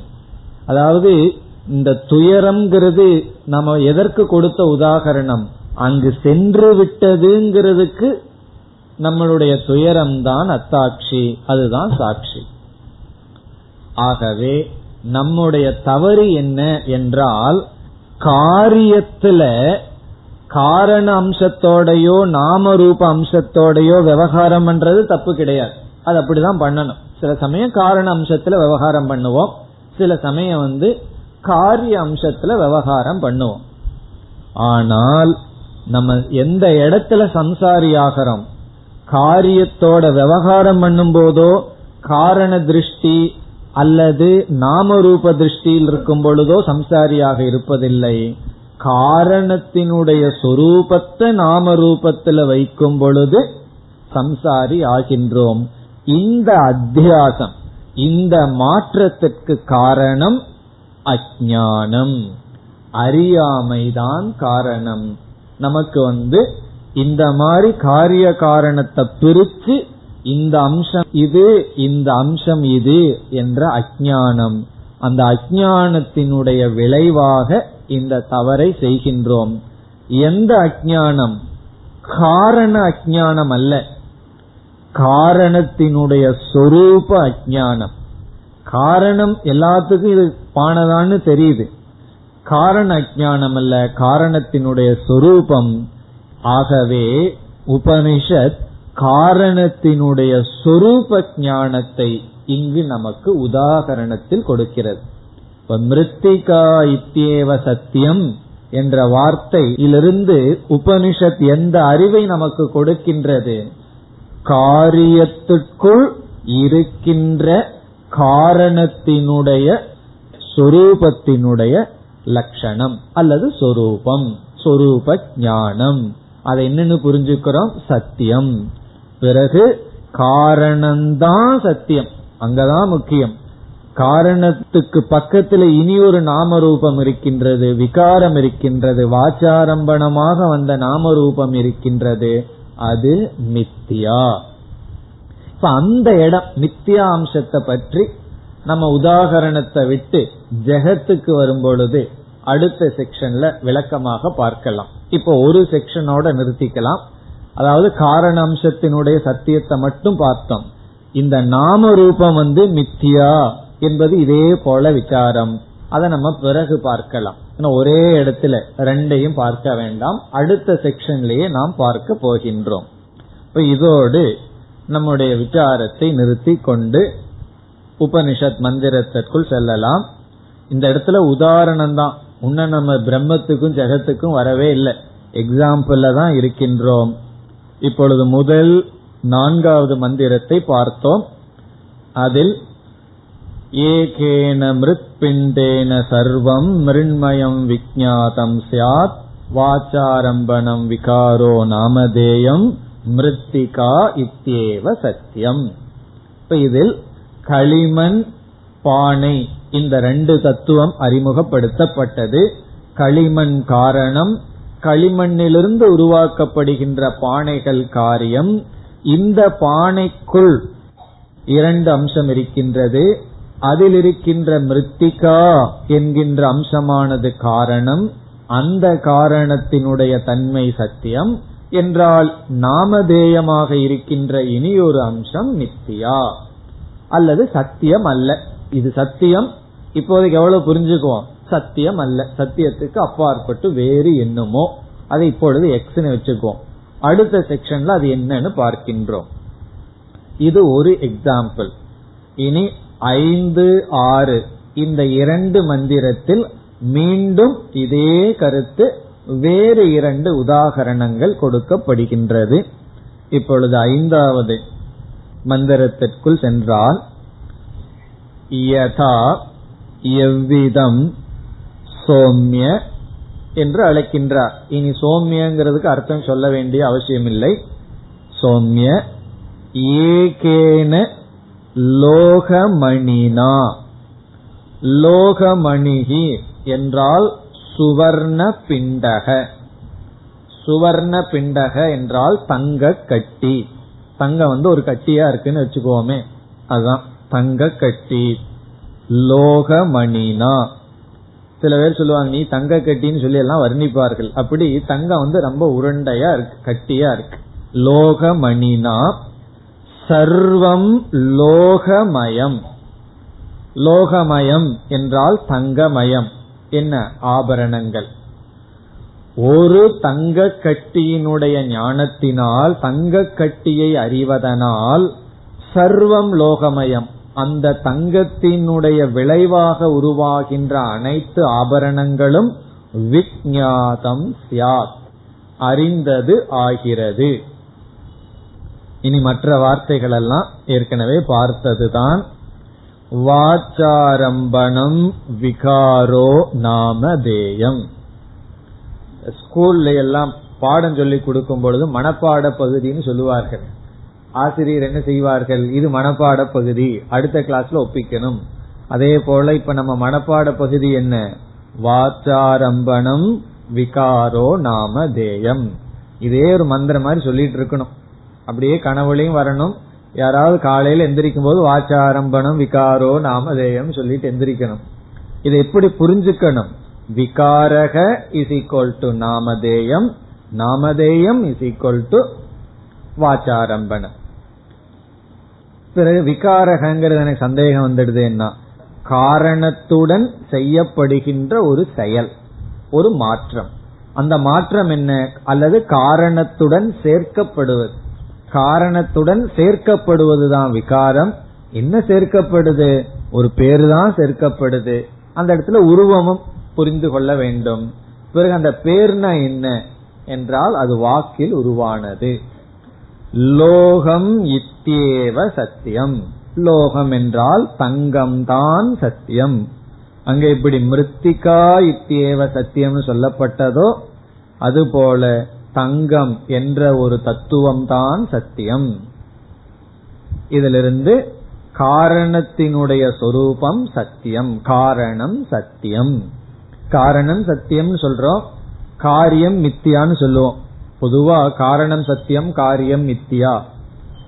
அதாவது இந்த துயரம்ங்கிறது நம்ம எதற்கு கொடுத்த உதாகரணம்? அங்கு சென்று விட்டதுங்கிறதுக்கு நம்மளுடைய துயரம் தான் அத்தாட்சி. அதுதான் சாட்சி. ஆகவே நம்முடைய தவறு என்ன என்றால் காரியத்துல காரண அம்சத்தோடையோ நாம ரூப அம்சத்தோடையோ விவகாரம் பண்றது தப்பு கிடையாது. அது அப்படிதான் பண்ணணும். சில சமயம் காரண அம்சத்துல விவகாரம் பண்ணுவோம். சில சமயம் வந்து காரிய அம்சத்துல விவகாரம் பண்ணுவோம். ஆனால் நம்ம எந்த இடத்துல சம்சாரி ஆகிறோம் காரியத்தோட விவகாரம் பண்ணும் போதோ காரண திருஷ்டி அல்லது நாம ரூப திருஷ்டியில் இருக்கும் பொழுதோ சம்சாரியாக இருப்பதில்லை. காரணத்தினுடைய சொரூபத்தை நாம ரூபத்துல வைக்கும் பொழுது சம்சாரி ஆகின்றோம். இந்த அத்தியாசம் இந்த மாற்றத்திற்கு காரணம் அஜானம் அறியாமைதான் காரணம். நமக்கு வந்து இந்த மாதிரி காரிய காரணத்தை பிரிச்சு இந்த அம்சம் இது இந்த அம்சம் இது என்ற அஜானம் அந்த அஜானத்தினுடைய விளைவாக இந்த தவறை செய்கின்றோம். எந்த அஜானம் காரண அஜானம் அல்ல. காரணத்தினுடைய சொரூப அஜானம் காரணம் எல்லாத்துக்கும் இது பானதான்னு தெரியுது. காரண அஜானம் அல்ல காரணத்தினுடைய சொரூபம். ஆகவே உபனிஷத் காரணத்தினுடைய சொரூப ஞானத்தை இங்கு நமக்கு உதாகரணத்தில் கொடுக்கிறது. இப்ப மிருத்திகா இத்தியேவ சத்தியம் என்ற வார்த்தையிலிருந்து உபனிஷத் எந்த அறிவை நமக்கு கொடுக்கின்றது? காரியத்துக்குள் இருக்கின்ற காரணத்தினுடைய சொரூபத்தினுடைய லட்சணம் அல்லது சொரூபம் சொரூப ஞானம் அதை என்னன்னு புரிஞ்சுக்கிறோம்? சத்தியம். பிறகு காரணம்தான் சத்தியம். அங்கதான் முக்கியம். காரணத்துக்கு பக்கத்துல இனி ஒரு நாம ரூபம் இருக்கின்றது விகாரம் இருக்கின்றது வாச்சாரம்பணமாக வந்த நாம ரூபம் இருக்கின்றது. அது மித்தியா. இப்ப அந்த இடம் மித்தியா அம்சத்தை பற்றி நம்ம உதாகரணத்தை விட்டு ஜெகத்துக்கு வரும் பொழுது அடுத்த செக்ஷன்ல விளக்கமாக பார்க்கலாம். இப்போ ஒரு செக்ஷனோட நிறுத்திக்கலாம். அதாவது காரண அம்சத்தினுடைய சத்தியத்தை மட்டும் பார்த்தோம். இந்த நாம ரூபம் வந்து மித்தியா என்பது இதே போல விசாரம். அதை நம்ம பிறகு பார்க்கலாம். ஒரே இடத்துல ரெண்டையும் பார்க்க வேண்டாம். அடுத்த செக்ஷன்லயே நாம் பார்க்க போகின்றோம். இப்ப இதோடு நம்முடைய விசாரத்தை நிறுத்தி கொண்டு உபனிஷத் மந்திரத்திற்குள் செல்லலாம். இந்த இடத்துல உதாரணம் தான். உன்ன நம்ம பிரம்மத்துக்கும் ஜெகத்துக்கும் வரவே இல்லை. எக்ஸாம்பிள்ல தான் இருக்கின்றோம். இப்பொழுது முதல் நான்காவது மந்திரத்தை பார்த்தோம். அதில் ஏகேன மிருத்பிண்டேன சர்வம் மிருண்மயம் விஜாதம் சியாத் வாச்சாரம்பணம் விகாரோ நாமதேயம் மிருத்திகா இத்தியேவ சத்தியம். இப்ப இதில் களிமண் பானை இந்த ரெண்டு தத்துவம் அறிமுகப்படுத்தப்பட்டது. களிமண் காரணம் களிமண்ணிலிருந்து உருவாக்கப்படுகின்ற பானைகள் காரியம். இந்த பானைக்குள் இரண்டு அம்சம் இருக்கின்றது. அதில் இருக்கின்ற மிருத்திகா என்கின்ற அம்சமானது காரணம் அந்த காரணத்தினுடைய தன்மை சத்தியம். என்றால் நாமதேயமாக இருக்கின்ற இனி ஒரு அம்சம் நித்தியா அல்லது சத்தியம் அல்ல இது சத்தியம். இப்போதைக்கு எவ்வளவு புரிஞ்சுக்குவோம்? சத்தியம் அல்ல சத்தியத்துக்கு அப்பாற்பட்டு வேறு என்னமோ. அதை இப்பொழுது எக்ஸ்னு வச்சுக்குவோம். அடுத்த செக்ஷன்ல அது என்னன்னு பார்க்கின்றோம். இது ஒரு எக்ஸாம்பிள் இனி ஐந்து ஆறு. இந்த இரண்டு மந்திரத்தில் மீண்டும் இதே கருத்து வேறு இரண்டு உதாகரணங்கள் கொடுக்கப்படுகின்றது. இப்பொழுது ஐந்தாவது. மந்திரத்திற்குள் சென்றால் யதா எவ்விதம் சோம்ய என்று அழைக்கின்றார். இனி சோம்யங்கிறதுக்கு அர்த்தம் சொல்ல வேண்டிய அவசியமில்லை. சோம்ய ஏகேன லோகமணினா. லோகமணிகி என்றால் சுவர்ண பிண்டக. சுவர்ண பிண்டக என்றால் தங்க கட்டி. தங்கம் வந்து ஒரு கட்டியா இருக்குன்னு வச்சுக்கோமே. அதுதான் தங்க கட்டி லோகமணினா. சில பேர் சொல்லுவாங்க நீ தங்க கட்டின்னு சொல்லி எல்லாம் வர்ணிப்பார்கள். அப்படி தங்கம் வந்து ரொம்ப உருண்டையா இருக்கு கட்டியா இருக்கு. லோகமணினா. சர்வம் லோகமயம். லோகமயம் என்றால் தங்கமயம். என்ன? ஆபரணங்கள். ஒரு தங்க கட்டியினுடைய ஞானத்தினால் தங்க கட்டியை அறிவதனால் சர்வம் லோகமயம். அந்த தங்கத்தினுடைய விளைவாக உருவாகின்ற அனைத்து ஆபரணங்களும் விக்ஞாதம் சியாத். அறிந்தது ஆகிறது. இனி மற்ற வார்த்தைகள் எல்லாம் ஏற்கனவே பார்த்ததுதான். வாச்சாரம்பணம் விகாரோ நாமதேயம். ஸ்கூல்ல எல்லாம் பாடம் சொல்லி கொடுக்கும் பொழுது மனப்பாட பகுதின்னு சொல்லுவார்கள். ஆசிரியர் என்ன செய்வார்கள்? இது மனப்பாட பகுதி. அடுத்த கிளாஸ்ல ஒப்பிக்கணும். அதே போல இப்ப நம்ம மனப்பாட பகுதி என்ன? வாச்சாரம்பணம் விகாரோ நாம தேயம். இதே ஒரு மந்திரம் மாதிரி சொல்லிட்டு இருக்கணும். அப்படியே கனவுலையும் வரணும். யாராவது காலையில எந்திரிக்கும் போது வாச்சாரம்பணம் விகாரோ நாமதேயம் சொல்லிட்டு எந்திரிக்கணும். இதை எப்படி புரிஞ்சுக்கணும்? விகாரக இஸ் ஈக்வல் டு நாமதேயம். நாமதேயம் இஸ் ஈக்வல் டு வாச்சாரம்பணம். பிறகு விகாரகங்கிறது எனக்கு சந்தேகம் வந்துடுதுன்னா காரணத்துடன் செய்யப்படுகின்ற ஒரு செயல் ஒரு மாற்றம். அந்த மாற்றம் என்ன? அல்லது காரணத்துடன் சேர்க்கப்படுவது. காரணத்துடன் சேர்க்கப்படுவதுதான் விகாரம். என்ன சேர்க்கப்படுது? ஒரு பேரு தான் சேர்க்கப்படுது. அந்த இடத்துல உருவமும் புரிந்து கொள்ள வேண்டும். பிறகு அந்த பேர்னா என்ன? என்றால் அது வாக்கில் உருவானது. லோகம் இத்தியேவ சத்தியம். லோகம் என்றால் தங்கம் தான் சத்தியம். அங்க இப்படி மிருத்திகா இத்தியேவ சத்தியம் சொல்லப்பட்டதோ அதுபோல தங்கம் என்ற ஒரு தத்துவம் தான் சத்தியம். இதிலிருந்து காரணத்தினுடைய சொரூபம் சத்தியம் காரணம் சத்தியம். காரணம் சத்தியம் சொல்றோம். காரியம் மித்தியான்னு சொல்லுவோம். பொதுவா காரணம் சத்தியம் காரியம் மித்தியா.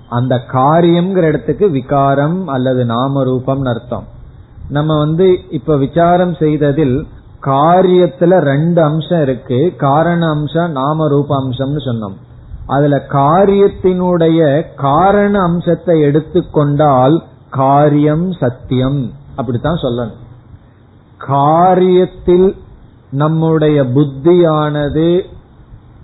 அந்த காரியம்ங்கிற இடத்துக்கு விகாரம் அல்லது நாம ரூபம் அர்த்தம். நம்ம வந்து இப்ப விசாரம் செய்ததில் காரியத்துல ரெண்டு அம்சம் இருக்கு. காரண அம்சம் நாம ரூப அம்சம்னு சொன்னோம். அதுல காரியத்தினுடைய காரண அம்சத்தை எடுத்துக்கொண்டால் காரியம் சத்தியம். அப்படித்தான் சொல்லணும். காரியத்தில் நம்முடைய புத்தியானது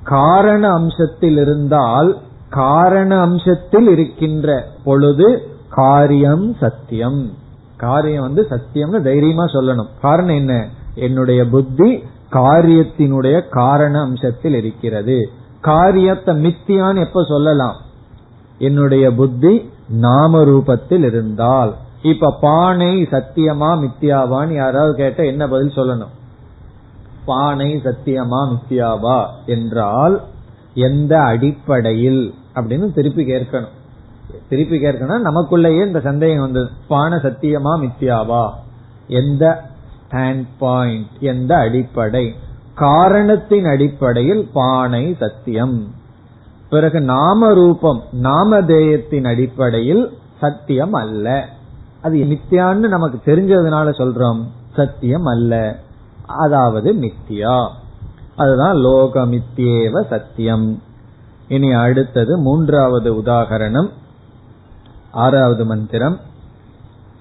காரண அம்சத்தில் இருந்தால் காரண அம்சத்தில் இருக்கின்ற பொழுது காரியம் சத்தியம். காரியம் வந்து சத்தியம்னு தைரியமா சொல்லணும். காரணம் என்ன? என்னுடைய புத்தி காரியத்தினுடைய காரண அம்சத்தில் இருக்கிறது. காரியத்தை மித்தியான்னு எப்ப சொல்லலாம்? என்னுடைய புத்தி நாம ரூபத்தில் இருந்தால். இப்ப பானை சத்தியமா மித்தியாவான்னு யாராவது கேட்ட என்ன பதில் சொல்லணும்? பானை சத்தியமா மித்தியாவா? என்றால் எந்த அடிப்படையில்? அப்படின்னு திருப்பி கேட்கணும். திருப்பி கேட்கணும் நமக்குள்ளேயே இந்த சந்தேகம் வந்தது. பானை சத்தியமா மித்தியாவா? எந்த ஸ்டாண்ட் பாயிண்ட் எந்த அடிப்படை? காரணத்தின் அடிப்படையில் பானை சத்தியம். பிறகு நாம ரூபம் நாமதேயத்தின் அடிப்படையில் சத்தியம் அல்ல. அது மித்தியான்னு நமக்கு தெரிஞ்சதுனால சொல்றோம். சத்தியம் அல்ல. அதாவது மித்தியா. அதுதான் லோகமித்யேவ சத்தியம். இனி அடுத்தது மூன்றாவது உதாகரணம். ஆறாவது மந்திரம்.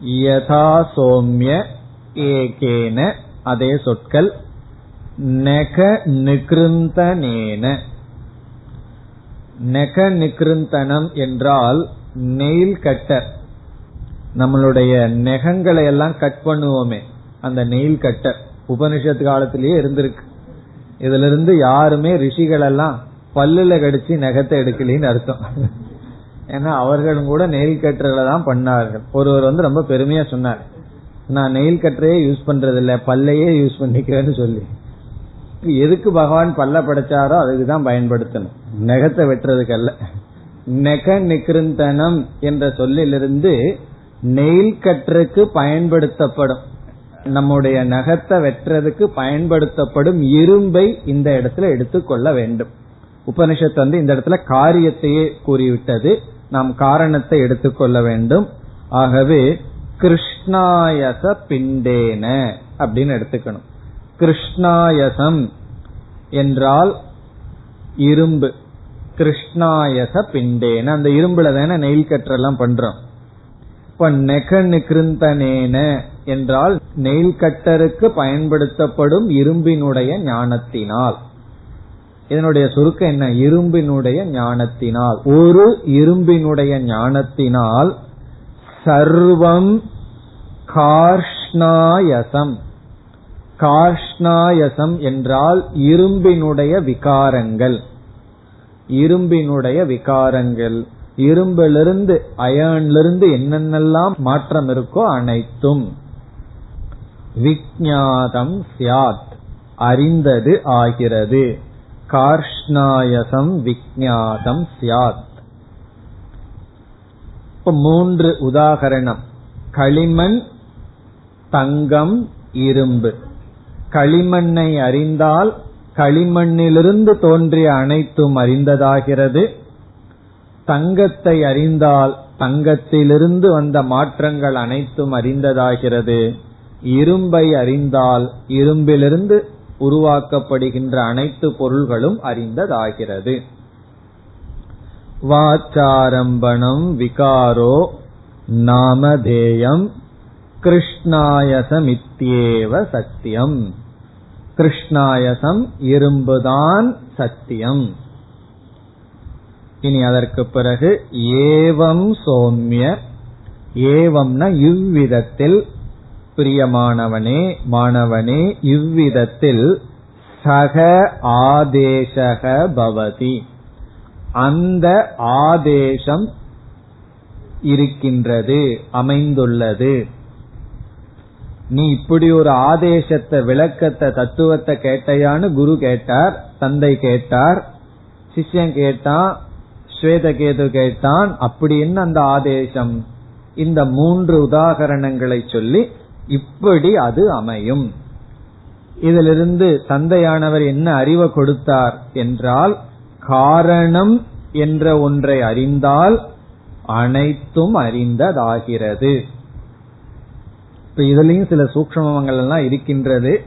யதா சோம்ய ஏகேன அதே சொற்கள். நெக நிகிருந்தனேன. நெக நிகிருந்தனம் என்றால் நெயில் கட்டர். நம்மளுடைய நெகங்களை எல்லாம் கட் பண்ணுவோமே. அந்த நெயில் கட்டர் உபனிஷத்து காலத்திலேயே இருந்திருக்கு. இதுல இருந்து யாருமே ரிஷிகள் எல்லாம் பல்லுல கடிச்சு நெகத்தை எடுக்கலின்னு அர்த்தம். ஏன்னா அவர்களும் கூட நெயில் கட்டர்களை தான் பண்ணார்கள். ஒருவர் வந்து ரொம்ப பெருமையா சொன்னார். நான் நெயில் கட்டரையே யூஸ் பண்றது இல்ல பல்லையே யூஸ் பண்ணிக்கிறேன்னு சொல்லி. எதுக்கு பகவான் பல்ல படைச்சாரோ அதுக்கு தான் பயன்படுத்தணும். நெகத்தை வெட்டுறதுக்கல்ல நெக நிகிருந்தனம் என்ற சொல்லிலிருந்து நெயில் கட்டருக்கு பயன்படுத்தப்படும். நம்முடைய நகத்தை வெட்டுறதுக்கு பயன்படுத்தப்படும் இரும்பை இந்த இடத்துல எடுத்துக்கொள்ள வேண்டும். உபனிஷத்து வந்து இந்த இடத்துல காரியத்தையே கூறிவிட்டது. நாம் காரணத்தை எடுத்துக்கொள்ள வேண்டும். ஆகவே கிருஷ்ணாயச பிண்டேன அப்படின்னு எடுத்துக்கணும். கிருஷ்ணாயசம் என்றால் இரும்பு. கிருஷ்ணாயச பிண்டேன. அந்த இரும்புல தானே நெயில் கற்றெல்லாம் பண்றோம். இப்ப நெக என்றால் நெயில் கட்டருக்கு பயன்படுத்தப்படும் இரும்பினுடைய ஞானத்தினால். இதனுடைய சுருக்கம் என்ன? இரும்பினுடைய ஞானத்தினால். ஒரு இரும்பினுடைய ஞானத்தினால் சர்வம் கார்ஷ்ணாயசம். கார்ஷ்ணாயசம் என்றால் இரும்பினுடைய விகாரங்கள். இரும்பினுடைய விகாரங்கள். இரும்பிலிருந்து அயன்லிருந்து என்னென்னலாம் மாற்றம் இருக்கோ அனைத்தும். விஜாதம் சியாத் அறிந்தது ஆகிறது. கார்ஷ்ணாயசம் விஜாதம் சியாத் இப்ப மூன்று உதாகரணம். களிமண் தங்கம் இரும்பு. களிமண்ணை அறிந்தால் களிமண்ணிலிருந்து தோன்றிய அனைத்தும் அறிந்ததாகிறது. தங்கத்தை அறிந்தால் தங்கத்திலிருந்து வந்த மாற்றங்கள் அனைத்தும் அறிந்ததாகிறது. இரும்பை அறிந்தால் இரும்பிலிருந்து உருவாக்கப்படுகின்ற அனைத்து பொருள்களும் அறிந்ததாகிறது. வாச்சாரம்பணம் விகாரோ நாமதேயம் கிருஷ்ணாயசமித்யேவ சத்தியம். கிருஷ்ணாயசம் இரும்புதான் சத்தியம். இனி அதற்கு பிறகு ஏவம் சோம்ய. ஏவம்னா இவ்விதத்தில் பிரியமானவனே மாணவனே இவ்விதத்தில் சக ஆதேசக பவதி. அந்த ஆதேசம் இருக்கின்றது அமைந்துள்ளது. நீ இப்படி ஒரு ஆதேசத்தை விளக்கத்தை தத்துவத்தை கேட்டையான்னு குரு கேட்டார் தந்தை கேட்டார் சிஷ்யன் கேட்டான் ஸ்வேதகேது கேட்டான் அப்படி என்ன அந்த ஆதேசம்? இந்த மூன்று உதாகரணங்களை சொல்லி இப்படி அது அமையும். இதிலிருந்து தந்தையானவர் என்ன அறிவை கொடுத்தார் என்றால் காரணம் என்ற ஒன்றை அறிந்தால் அனைத்தும் அறிந்ததாகிறது. இப்ப இதுலயும் சில சூக்மங்கள் எல்லாம் இருக்கின்றது.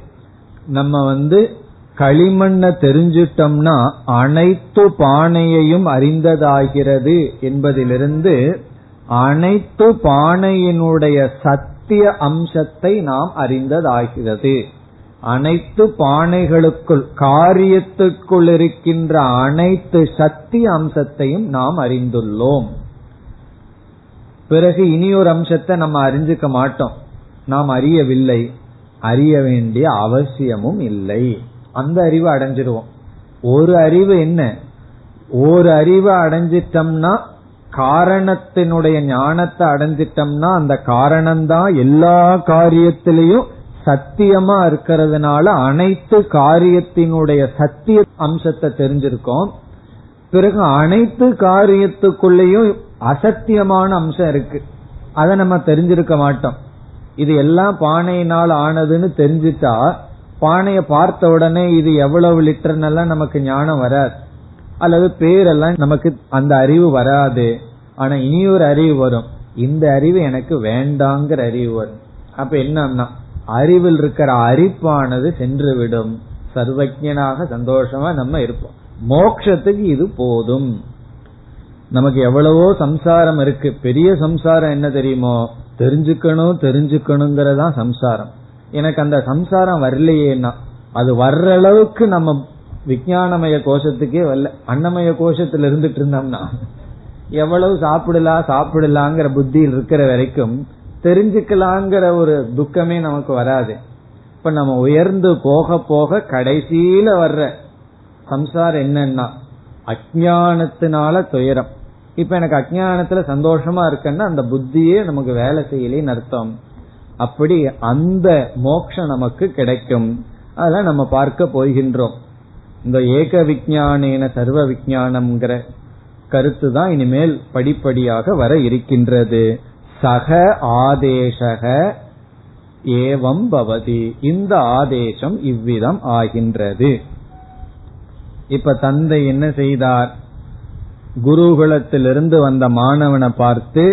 நம்ம வந்து களிமண்ண தெரிஞ்சிட்டோம்னா அனைத்து பானையையும் அறிந்ததாகிறது என்பதிலிருந்து அனைத்து பானையினுடைய சத்திய அம்சத்தை நாம் அறிந்ததாகிறது. அனைத்து பானைகளுக்குள் காரியத்துக்குள் இருக்கின்ற அனைத்து சக்தி அம்சத்தையும் நாம் அறிந்துள்ளோம். பிறகு இனி ஒரு அம்சத்தை நம்ம அறிஞ்சுக்க மாட்டோம். நாம் அறியவில்லை. அறிய வேண்டிய அவசியமும் இல்லை. அந்த அறிவை அடைஞ்சிருவோம். ஒரு அறிவு என்ன? ஒரு அறிவை அடைஞ்சிட்டோம்னா காரணத்தினுடைய ஞானத்தை அடைஞ்சிட்டோம்னா அந்த காரணம்தான் எல்லா காரியத்திலையும் சத்தியமா இருக்கிறதுனால அனைத்து காரியத்தினுடைய சத்திய அம்சத்தை தெரிஞ்சிருக்கோம். பிறகு அனைத்து காரியத்துக்குள்ளேயும் அசத்தியமான அம்சம் இருக்கு. அதை நம்ம தெரிஞ்சிருக்க மாட்டோம். இது எல்லாம் பானையினால் ஆனதுன்னு தெரிஞ்சிட்டா பானைய பார்த்த உடனே இது எவ்வளவு லிட்டர்னெல்லாம் நமக்கு ஞானம் வராது. அல்லது பேரெல்லாம் நமக்கு அந்த அறிவு வராது. ஆனா இனி ஒரு அறிவு வரும். இந்த அறிவு எனக்கு வேண்டாங்கிற அறிவு வரும். அப்ப என்னன்னா அறிவில் இருக்கிற அரிப்பானது சென்று விடும் சர்வஜனாக சந்தோஷமா நம்ம இருப்போம். மோக்ஷத்துக்கு இது போதும். நமக்கு எவ்வளவோ சம்சாரம் இருக்கு. பெரிய சம்சாரம் என்ன தெரியுமோ? தெரிஞ்சுக்கணும் தெரிஞ்சுக்கணுங்கிறதா சம்சாரம். எனக்கு அந்த சம்சாரம் வரலையேன்னா அது வர்ற அளவுக்கு நம்ம விஞ்ஞானமய கோஷத்துக்கே வரல. அன்னமய கோஷத்துல இருந்துட்டு இருந்தோம்னா எவ்வளவு சாப்பிடலாம் சாப்பிடலாங்கிற புத்தியில் இருக்கிற வரைக்கும் தெரிஞ்சுக்கலாங்கிற ஒரு துக்கமே நமக்கு வராது. இப்ப நம்ம உயர்ந்து போக போக கடைசியில வர்ற சம்சாரம் என்னன்னா அஜானத்தினால துயரம். இப்ப எனக்கு அஜானத்துல சந்தோஷமா இருக்குன்னா அந்த புத்தியே நமக்கு வேலை செய்யலேன்னு அர்த்தம். அப்படி அந்த மோக்ஷம் நமக்கு கிடைக்கும். அதெல்லாம் நம்ம பார்க்க போகின்றோம். இந்த ஏக விஜயானேன சர்வ விஜயானம்ங்கிற கருத்து தான் இனிமேல் படிப்படியாக வர இருக்கின்றது. சக ஆதேசக ஏவம் பவதி. இந்த ஆதேசம் இவ்விதம் ஆகின்றது. இப்ப தந்தை என்ன செய்தார்? குருகுலத்திலிருந்து வந்த மாணவனை பார்த்து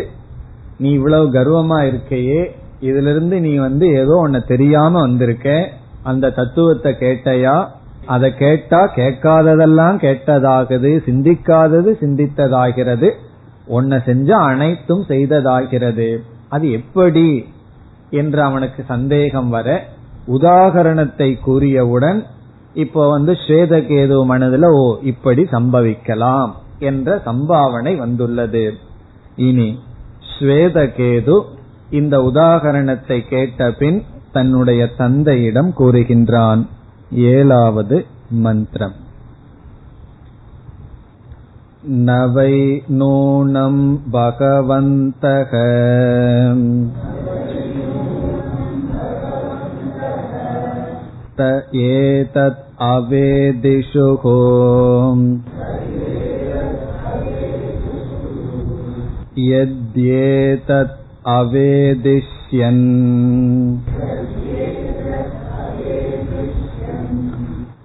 நீ இவ்வளவு கர்வமா இருக்கையே இதுல இருந்து நீ வந்து ஏதோ உன்ன தெரியாம வந்திருக்க. அந்த தத்துவத்தை கேட்டையா? அதை கேட்டா கேட்காததெல்லாம் கேட்டதாகுது சிந்திக்காதது சிந்தித்ததாகிறது. உன்னை செஞ்ச அனைத்தும் செய்ததாகிறது. அது எப்படி என்று அவனுக்கு சந்தேகம் வர உதாகரணத்தை கூறியவுடன் இப்போ வந்து ஸ்வேதகேது மனதுல ஓ இப்படி சம்பவிக்கலாம் என்ற சம்பாவனை வந்துள்ளது. இனி ஸ்வேதகேது இந்த உதாகரணத்தை கேட்ட பின் தன்னுடைய தந்தையிடம் கூறுகின்றான் ஏழாவது மந்திரம் न वै नूनं भगवन्तः त एतत् अवेदिषुः यद्येतत् अवेदिष्यन्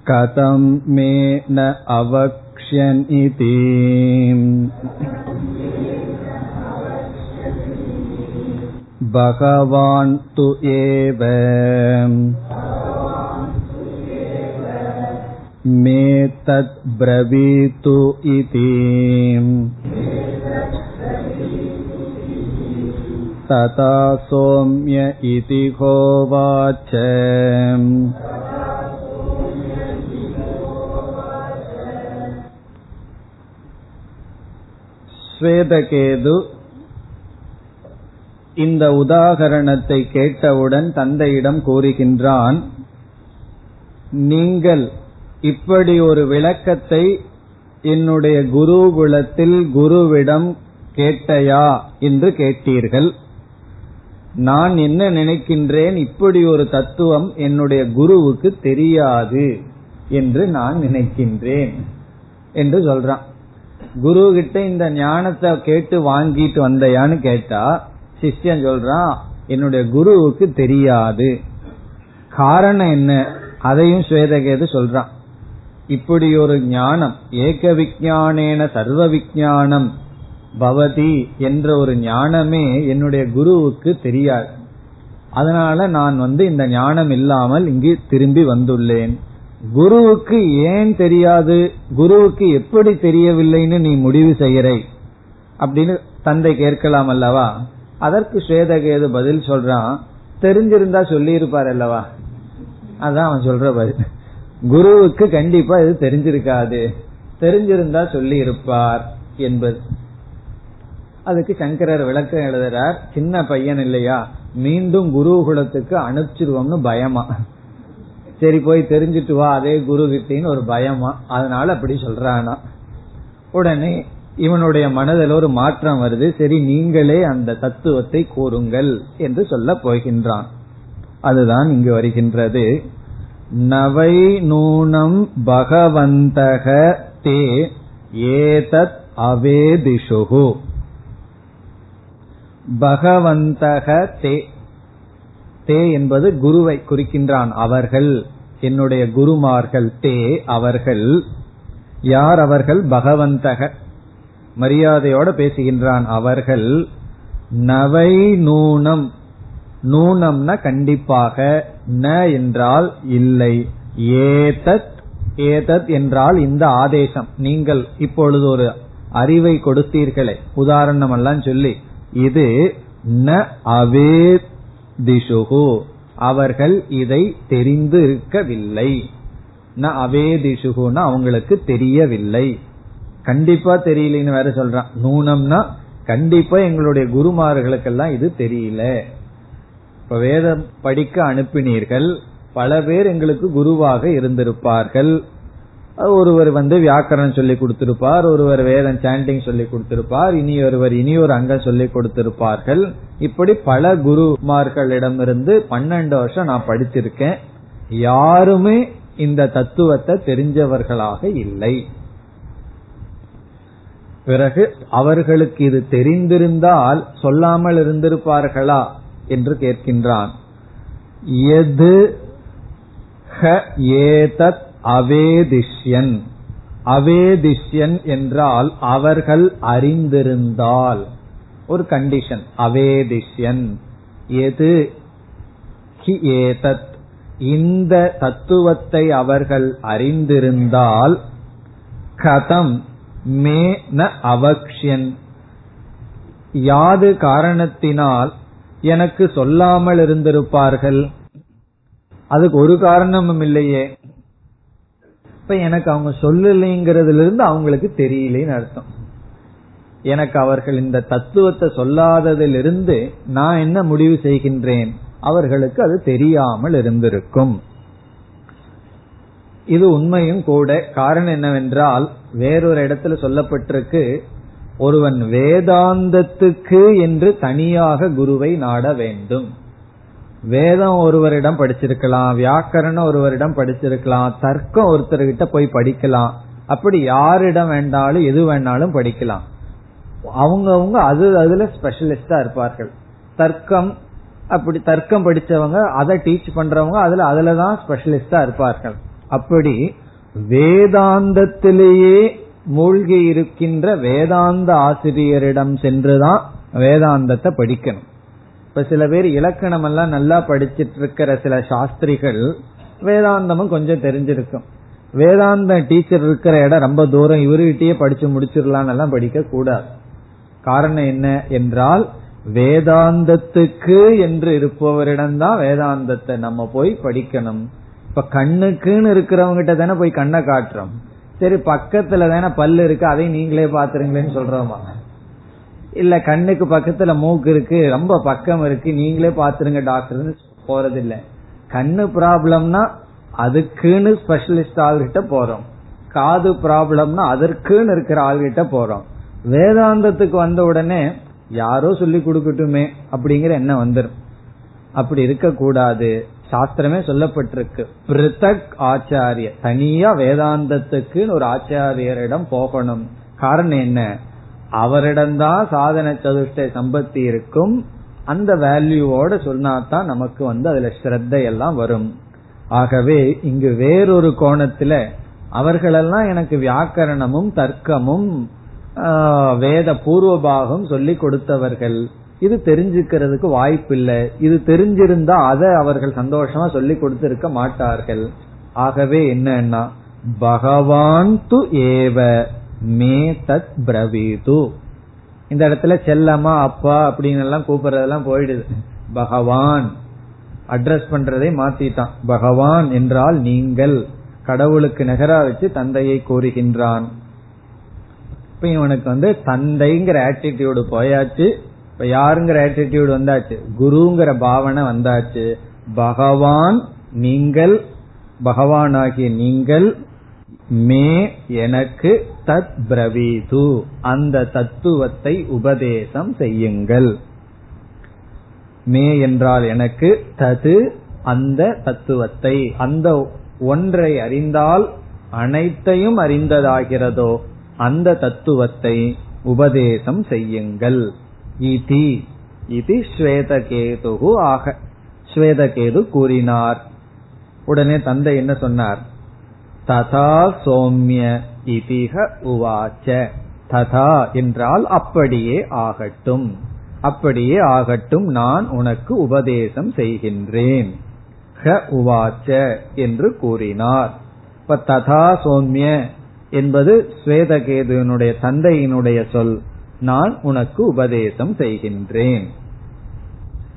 कथं मे न अवक्ष्यन् इति भगवान् तु एव मे तत् ब्रवीतु इति तथा सौम्य इति होवाच ஸ்வேதகேது இந்த உதாகரணத்தை கேட்டவுடன் தந்தையிடம் கூறுகின்றான் நீங்கள் இப்படி ஒரு விளக்கத்தை என்னுடைய குருகுலத்தில் குருவிடம் கேட்டையா என்று கேட்டீர்கள் நான் என்ன நினைக்கின்றேன்? இப்படி ஒரு தத்துவம் என்னுடைய குருவுக்கு தெரியாது என்று நான் நினைக்கின்றேன் என்று சொல்றான். குரு கிட்ட இந்த ஞானத்தை கேட்டு வாங்கிட்டு வந்தையான்னு கேட்டா சிஷ்யன் சொல்றான் என்னுடைய குருவுக்கு தெரியாது. காரணம் என்ன? அதையும் ஸ்வேதகேது சொல்றான். இப்படி ஒரு ஞானம் ஏக விஜானேன சர்வ விஜானம் பவதி என்ற ஒரு ஞானமே என்னுடைய குருவுக்கு தெரியாது. அதனால நான் வந்து இந்த ஞானம் இல்லாமல் இங்கு திரும்பி வந்துள்ளேன். குருவுக்கு ஏன் தெரியாது? குருவுக்கு எப்படி தெரியவில்லைன்னு நீ முடிவு செய்யறை. அப்படின்னு தந்தை கேட்கலாம் அல்லவா? அதற்கு ஸ்வேதகேது பதில் சொல்றான். தெரிஞ்சிருந்தா சொல்லி இருப்பார் அல்லவா? அதான் அவன் சொல்ற பதில். குருவுக்கு கண்டிப்பா இது தெரிஞ்சிருக்காது. தெரிஞ்சிருந்தா சொல்லி இருப்பார் என்பது. அதுக்கு சங்கரர் விளக்கம் எழுதுறார் சின்ன பையன் இல்லையா? மீண்டும் குருகுலத்துக்கு அனுப்பிச்சிருவோம்னு பயமா. சரி போய் தெரிஞ்சிட்டு வா அதே குரு கிட்டின்னு ஒரு பயமா. அதனால அப்படி சொல்றானா. உடனே இவனுடைய மனதில் ஒரு மாற்றம் வருது. சரி நீங்களே அந்த தத்துவத்தை கூறுங்கள் என்று சொல்ல போகின்றான். அதுதான் இங்கு வருகின்றது. நவை நூனம் பகவந்தக தே ஏதத் அவேதிஷுகு. பகவந்தக தே. தே என்பது குருவை குறிக்கின்றான் அவர்கள். என்னுடைய குருமார்கள் தே அவர்கள். யார் அவர்கள்? பகவந்தக. மரியாதையோட பேசுகின்றான் அவர்கள். நவை நூனம். நூனம்னா கண்டிப்பாக ந என்றால் இல்லை. ஏதத். ஏதத் என்றால் இந்த ஆதேசம். நீங்கள் இப்பொழுது ஒரு அறிவை கொடுத்தீர்களே. உதாரணம் எல்லாம் சொல்லி. இது ந அவேதிஷுகு. அவர்கள் இதை தெரிந்து இருக்கவில்லை ந அவேதிஷுகுனா அவங்களுக்கு தெரியவில்லை. கண்டிப்பா தெரியலன்னு வேற சொல்றான். நூனம்னா கண்டிப்பா எங்களுடைய குருமார்களுக்கெல்லாம் இது தெரியல. இப்ப வேதம் படிக்க அனுப்பினீர்கள். பல பேர் எங்களுக்கு குருவாக இருந்திருப்பார்கள். ஒருவர் வந்து வியாக்கரணம் சொல்லி கொடுத்திருப்பார் ஒருவர் வேதம் சாண்டிங் சொல்லி கொடுத்திருப்பார் இனி ஒருவர் இனி ஒரு அங்கம் சொல்லி கொடுத்திருப்பார்கள். இப்படி பல குருமார்களிடமிருந்து பன்னெண்டு வருஷம் நான் படிச்சிருக்கேன் யாருமே இந்த தத்துவத்தை தெரிஞ்சவர்களாக இல்லை. பிறகு அவர்களுக்கு இது தெரிந்திருந்தால் சொல்லாமல் இருந்திருப்பார்களா என்று கேட்கின்றான். எது ஏதத் அவேதிஷ்யன். அவேதிஷ்யன் என்றால் அவர்கள் அறிந்திருந்தால். ஒரு கண்டிஷன் அவேதிஷ்யன். எது? ஏதத். இந்த தத்துவத்தை அவர்கள் அறிந்திருந்தால் கதம் மே ந அவக்ஷன் யாது காரணத்தினால் எனக்கு சொல்லாமல் இருந்திருப்பார்கள்? அதுக்கு ஒரு காரணமும் இல்லையே. இப்ப எனக்கு அவங்க சொல்லலைங்கிறதுல இருந்து அவங்களுக்கு தெரியலேன்னு அர்த்தம். எனக்கு அவர்கள் இந்த தத்துவத்தை சொல்லாததிலிருந்து நான் என்ன முடிவு செய்கின்றேன்? அவர்களுக்கு அது தெரியாமல் இருந்திருக்கும். இது உண்மையும் கூட. காரணம் என்னவென்றால் வேறொரு இடத்துல சொல்லப்பட்டிருக்கு ஒருவன் வேதாந்தத்துக்கு என்று தனியாக குருவை நாட வேண்டும். வேதம் ஒருவரிடம் படிச்சிருக்கலாம் வியாக்கரணம் ஒருவரிடம் படிச்சிருக்கலாம் தர்க்கம் ஒருத்தர்கிட்ட போய் படிக்கலாம். அப்படி யாரிடம் வேண்டாலும் எது வேணாலும் படிக்கலாம். அவங்கவுங்க அது அதுல ஸ்பெஷலிஸ்டா இருப்பார்கள். தர்க்கம் அப்படி தர்க்கம் படிச்சவங்க அதை டீச் பண்றவங்க அதுல அதுலதான் ஸ்பெஷலிஸ்டா இருப்பார்கள். அப்படி வேதாந்தத்திலேயே மூழ்கி இருக்கின்ற வேதாந்த ஆசிரியரிடம் சென்றுதான் வேதாந்தத்தை படிக்கணும். இப்ப சில பேர் இலக்கணம் எல்லாம் நல்லா படிச்சிட்டு இருக்கிற சில சாஸ்திரிகள் வேதாந்தமும் கொஞ்சம் தெரிஞ்சிருக்கும். வேதாந்த டீச்சர் இருக்கிற இடம் ரொம்ப தூரம் இவர்கிட்டயே படிச்சு முடிச்சிடலாம்னு எல்லாம் படிக்க கூடாது காரணம் என்ன என்றால் வேதாந்தத்துக்கு என்று இருப்பவரிடம்தான் வேதாந்தத்தை நம்ம போய் படிக்கணும். இப்ப கண்ணுக்குன்னு இருக்கிறவங்கிட்ட தானே போய் கண்ணை காட்டுறோம். சரி பக்கத்துல தானே பல்லு இருக்கு அதை நீங்களே பாத்துருங்களேன்னு சொல்றோமா? இல்ல கண்ணுக்கு பக்கத்துல மூக்கு இருக்கு ரொம்ப பக்கம் இருக்கு நீங்களே பாத்துருங்க டாக்டர்னு போறது இல்ல கண்ணு ப்ராப்ளம்னா அதுக்குன்னு ஸ்பெஷலிஸ்ட் ஆள்கிட்ட போறோம். காது ப்ராப்ளம்னா அதற்குன்னு இருக்கிற ஆள்கிட்ட போறோம். வேதாந்தத்துக்கு வந்த உடனே யாரோ சொல்லி கொடுக்கட்டுமே அப்படிங்கிற எண்ணம் வந்துடும் அப்படி இருக்க கூடாது சாஸ்திரமே சொல்லப்பட்டிருக்கு. பிரித்தக் ஆச்சாரிய. தனியா வேதாந்தத்துக்குன்னு ஒரு ஆச்சாரியரிடம் போகணும். காரணம் என்ன? அவரிடம்தான் சாதன சதுஷ்ட சம்பத்தி இருக்கும். அந்த வேல்யூவோட சொன்னாதான் நமக்கு வந்து அதுல ஸ்ரத்தை எல்லாம் வரும். ஆகவே இங்கு வேறொரு கோணத்துல அவர்களெல்லாம் எனக்கு வியாக்கரணமும் தர்க்கமும் வேத பூர்வபாகம் சொல்லி கொடுத்தவர்கள். இது தெரிஞ்சுக்கிறதுக்கு வாய்ப்பில்லை. இது தெரிஞ்சிருந்தா அதை அவர்கள் சந்தோஷமா சொல்லி கொடுத்திருக்க மாட்டார்கள். ஆகவே என்னன்னா பகவான் து ஏவ. மே தத் பிரவீது. இந்த இடத்துல செல்லம்மா அப்பா அப்படின்னு எல்லாம் கூப்பிடுறதெல்லாம் போயிடுது. பகவான். அட்ரஸ் பண்றதை மாத்திட்டான். பகவான் என்றால் நீங்கள். கடவுளுக்கு நகரா வச்சு தந்தையை கூறுகின்றான். இப்ப இவனுக்கு வந்து தந்தைங்கிற ஆட்டிடியூடு போயாச்சு. இப்ப யாருங்கிற ஆட்டிடியூடு வந்தாச்சு? குருங்கிற பாவனை வந்தாச்சு. பகவான் நீங்கள். பகவானாகிய நீங்கள். மே எனக்கு தத் பிரவீது. அந்த தத்துவத்தை உபதேசம் செய்யுங்கள். மே என்றால் எனக்கு தது அந்த தத்துவத்தை. அந்த ஒன்றை அறிந்தால் அனைத்தையும் அறிந்ததாகிறதோ அந்த தத்துவத்தை உபதேசம் செய்யுங்கள். இதி. இது ஸ்வேதகேது ஆக. ஸ்வேதகேது கூறினார். உடனே தந்தை என்ன சொன்னார்? ததா சோம்ய இதிக உவாச்ச. ததா என்றால் அப்படியே ஆகட்டும். அப்படியே ஆகட்டும் நான் உனக்கு உபதேசம் செய்கின்றேன். ஹ உவாச்ச என்று கூறினார். இப்ப ததா சோம்ய என்பது ஸ்வேதகேதுனுடைய தந்தையினுடைய சொல். நான் உனக்கு உபதேசம் செய்கின்றேன்.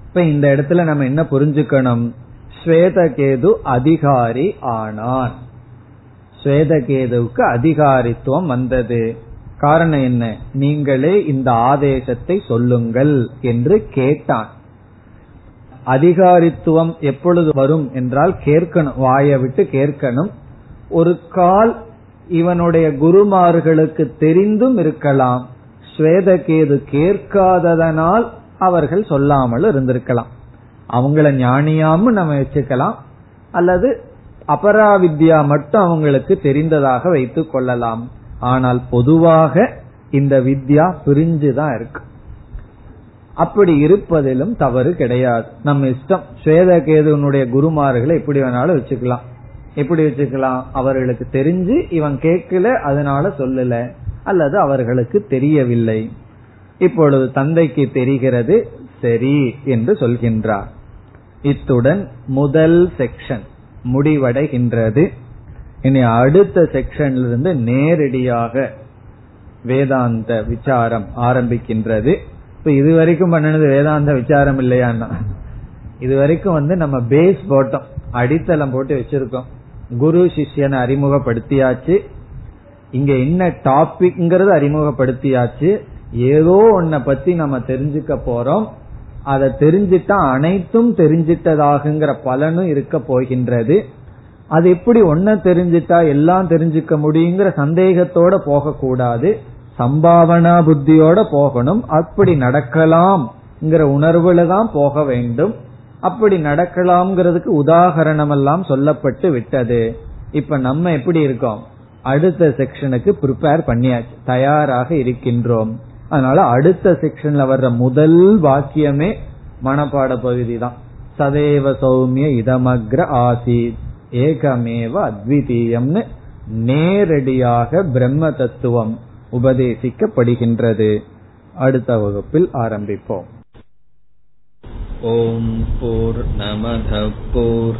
இப்ப இந்த இடத்துல நம்ம என்ன புரிஞ்சுக்கணும்? ஸ்வேதகேது அதிகாரி ஆனான். ஸ்வேதகேதுவுக்கு அதிகாரித்துவம் வந்தது. காரணம் என்ன? நீங்களே இந்த ஆதேசத்தை சொல்லுங்கள் என்று கேட்டான். அதிகாரித்துவம் எப்பொழுது வரும் என்றால் கேட்கணும் வாயை விட்டு கேட்கணும். ஒரு கால் இவனுடைய குருமார்களுக்கு தெரிந்தும் இருக்கலாம். ஸ்வேதகேது கேட்காததனால் அவர்கள் சொல்லாமல் இருந்திருக்கலாம். அவங்கள ஞானியாம நம்ம வச்சுக்கலாம். அல்லது அபராவித்யா மட்டும் அவங்களுக்கு தெரிந்ததாக வைத்துக் கொள்ளலாம். ஆனால் பொதுவாக இந்த வித்யா பிரிஞ்சுதான் இருக்கு. அப்படி இருப்பதிலும் தவறு கிடையாது. நம்ம இஷ்டம். ஸ்வேதகேதுனுடைய குருமார்களை எப்படி வேணாலும் வச்சுக்கலாம். எப்படி வச்சுக்கலாம்? அவர்களுக்கு தெரிஞ்சு இவன் கேட்கல அதனால சொல்லல. அல்லது அவர்களுக்கு தெரியவில்லை. இப்பொழுது தந்தைக்கு தெரிகிறது சரி என்று சொல்கின்றார். இத்துடன் முதல் செக்ஷன் முடிவடைகின்றது. இனி அடுத்த செக்ஷன்ல இருந்து நேரடியாக வேதாந்த விசாரம் ஆரம்பிக்கின்றது. இப்ப இதுவரைக்கும் பண்ணினது வேதாந்த விசாரம் இல்லையான்னா இதுவரைக்கும் வந்து நம்ம பேஸ் போட்டோம். அடித்தளம் போட்டு வச்சிருக்கோம். குரு சிஷ்யனை அறிமுகப்படுத்தியாச்சு. இங்க என்ன டாபிக்ங்கிறது அறிமுகப்படுத்தியாச்சு. ஏதோ ஒன்ன பத்தி நம்ம தெரிஞ்சுக்க போறோம். அதை தெரிஞ்சிட்டா அனைத்தும் தெரிஞ்சிட்டதாகுங்கிற பலனும் இருக்க போகின்றது. அது எப்படி ஒன்ன தெரிஞ்சிட்டா எல்லாம் தெரிஞ்சுக்க முடியுங்கிற சந்தேகத்தோட போகக்கூடாது. சம்பாவனா புத்தியோட போகணும். அப்படி நடக்கலாம் உணர்வுல தான் போக வேண்டும். அப்படி நடக்கலாம்ங்கிறதுக்கு உதாகரணம் எல்லாம் சொல்லப்பட்டு விட்டது. இப்ப நம்ம எப்படி இருக்கோம்? அடுத்த செக்ஷனுக்கு ப்ரிப்பேர் பண்ணியாச்சு. தயாராக இருக்கின்றோம். அதனால அடுத்த செக்ஷன்ல வர்ற முதல் வாக்கியமே மனப்பாட பகுதி தான். சதேவ சௌமிய இதமக்ர ஆசி ஏகமேவ அத்விதீயம்னு நேரடியாக பிரம்ம தத்துவம் உபதேசிக்கப்படுகின்றது. அடுத்த வகுப்பில் ஆரம்பிப்போம். ஓம் போர் நமத போர்